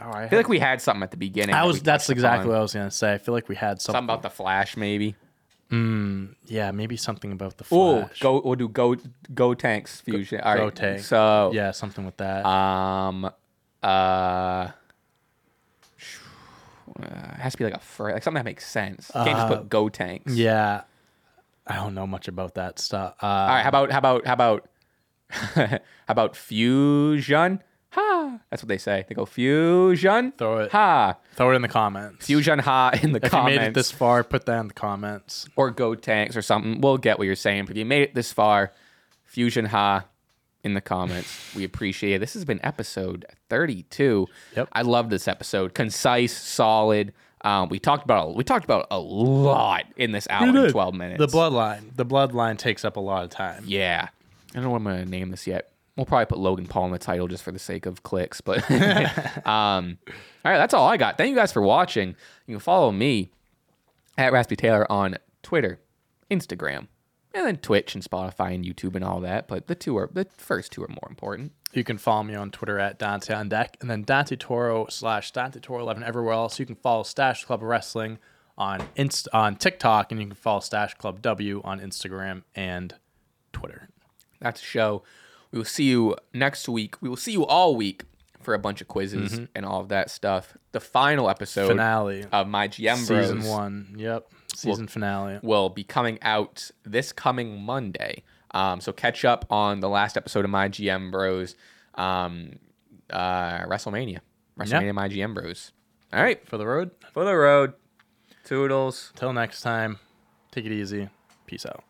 oh, I, I feel like we had something at the beginning. I was. we That's exactly upon. what I was gonna say. I feel like we had something. something about the Flash, maybe. yeah, maybe something about the Oh, Flash. go we'll do go Gotenks fusion. All right, Go Tank. So Yeah, something with that. um uh. Uh, it has to be like a fr- like something that makes sense. You can't just put Gotenks. yeah, I don't know much about that stuff. Uh, All right, how about how about how about how about fusion? Ha! That's what they say. They go fusion. Throw it. Ha! Throw it in the comments. Fusion ha in the If comments. If you made it this far, put that in the comments. or Gotenks or something. We'll get what you're saying. But if you made it this far, fusion ha in the comments. we appreciate it. This has been episode 32. Yep. I love this episode. Concise, solid. Um, we talked about we talked about a lot in this hour and 12 minutes. The bloodline. The bloodline takes up a lot of time. Yeah. I don't know what I'm going to name this yet. We'll probably put Logan Paul in the title just for the sake of clicks. But um, all right, that's all I got. Thank you guys for watching. You can follow me at Raspy Taylor on Twitter, Instagram, and then Twitch and Spotify and YouTube and all that. But the two are the first two are more important. You can follow me on Twitter at Dante on Deck, and then Dante Turo slash Dante Turo eleven everywhere else. You can follow Stache Club Wrestling on Inst on TikTok, and you can follow Stache Club W on Instagram and Twitter. That's a show. We will see you next week. We will see you all week for a bunch of quizzes and all of that stuff. The final episode Finale of my GM Bros. season one. Yep, season finale. will be coming out this coming Monday. Um, so catch up on the last episode of My GM Bros. Um, uh, WrestleMania. WrestleMania My GM Bros. All right. For the road. For the road. Toodles. Till next time, take it easy. Peace out.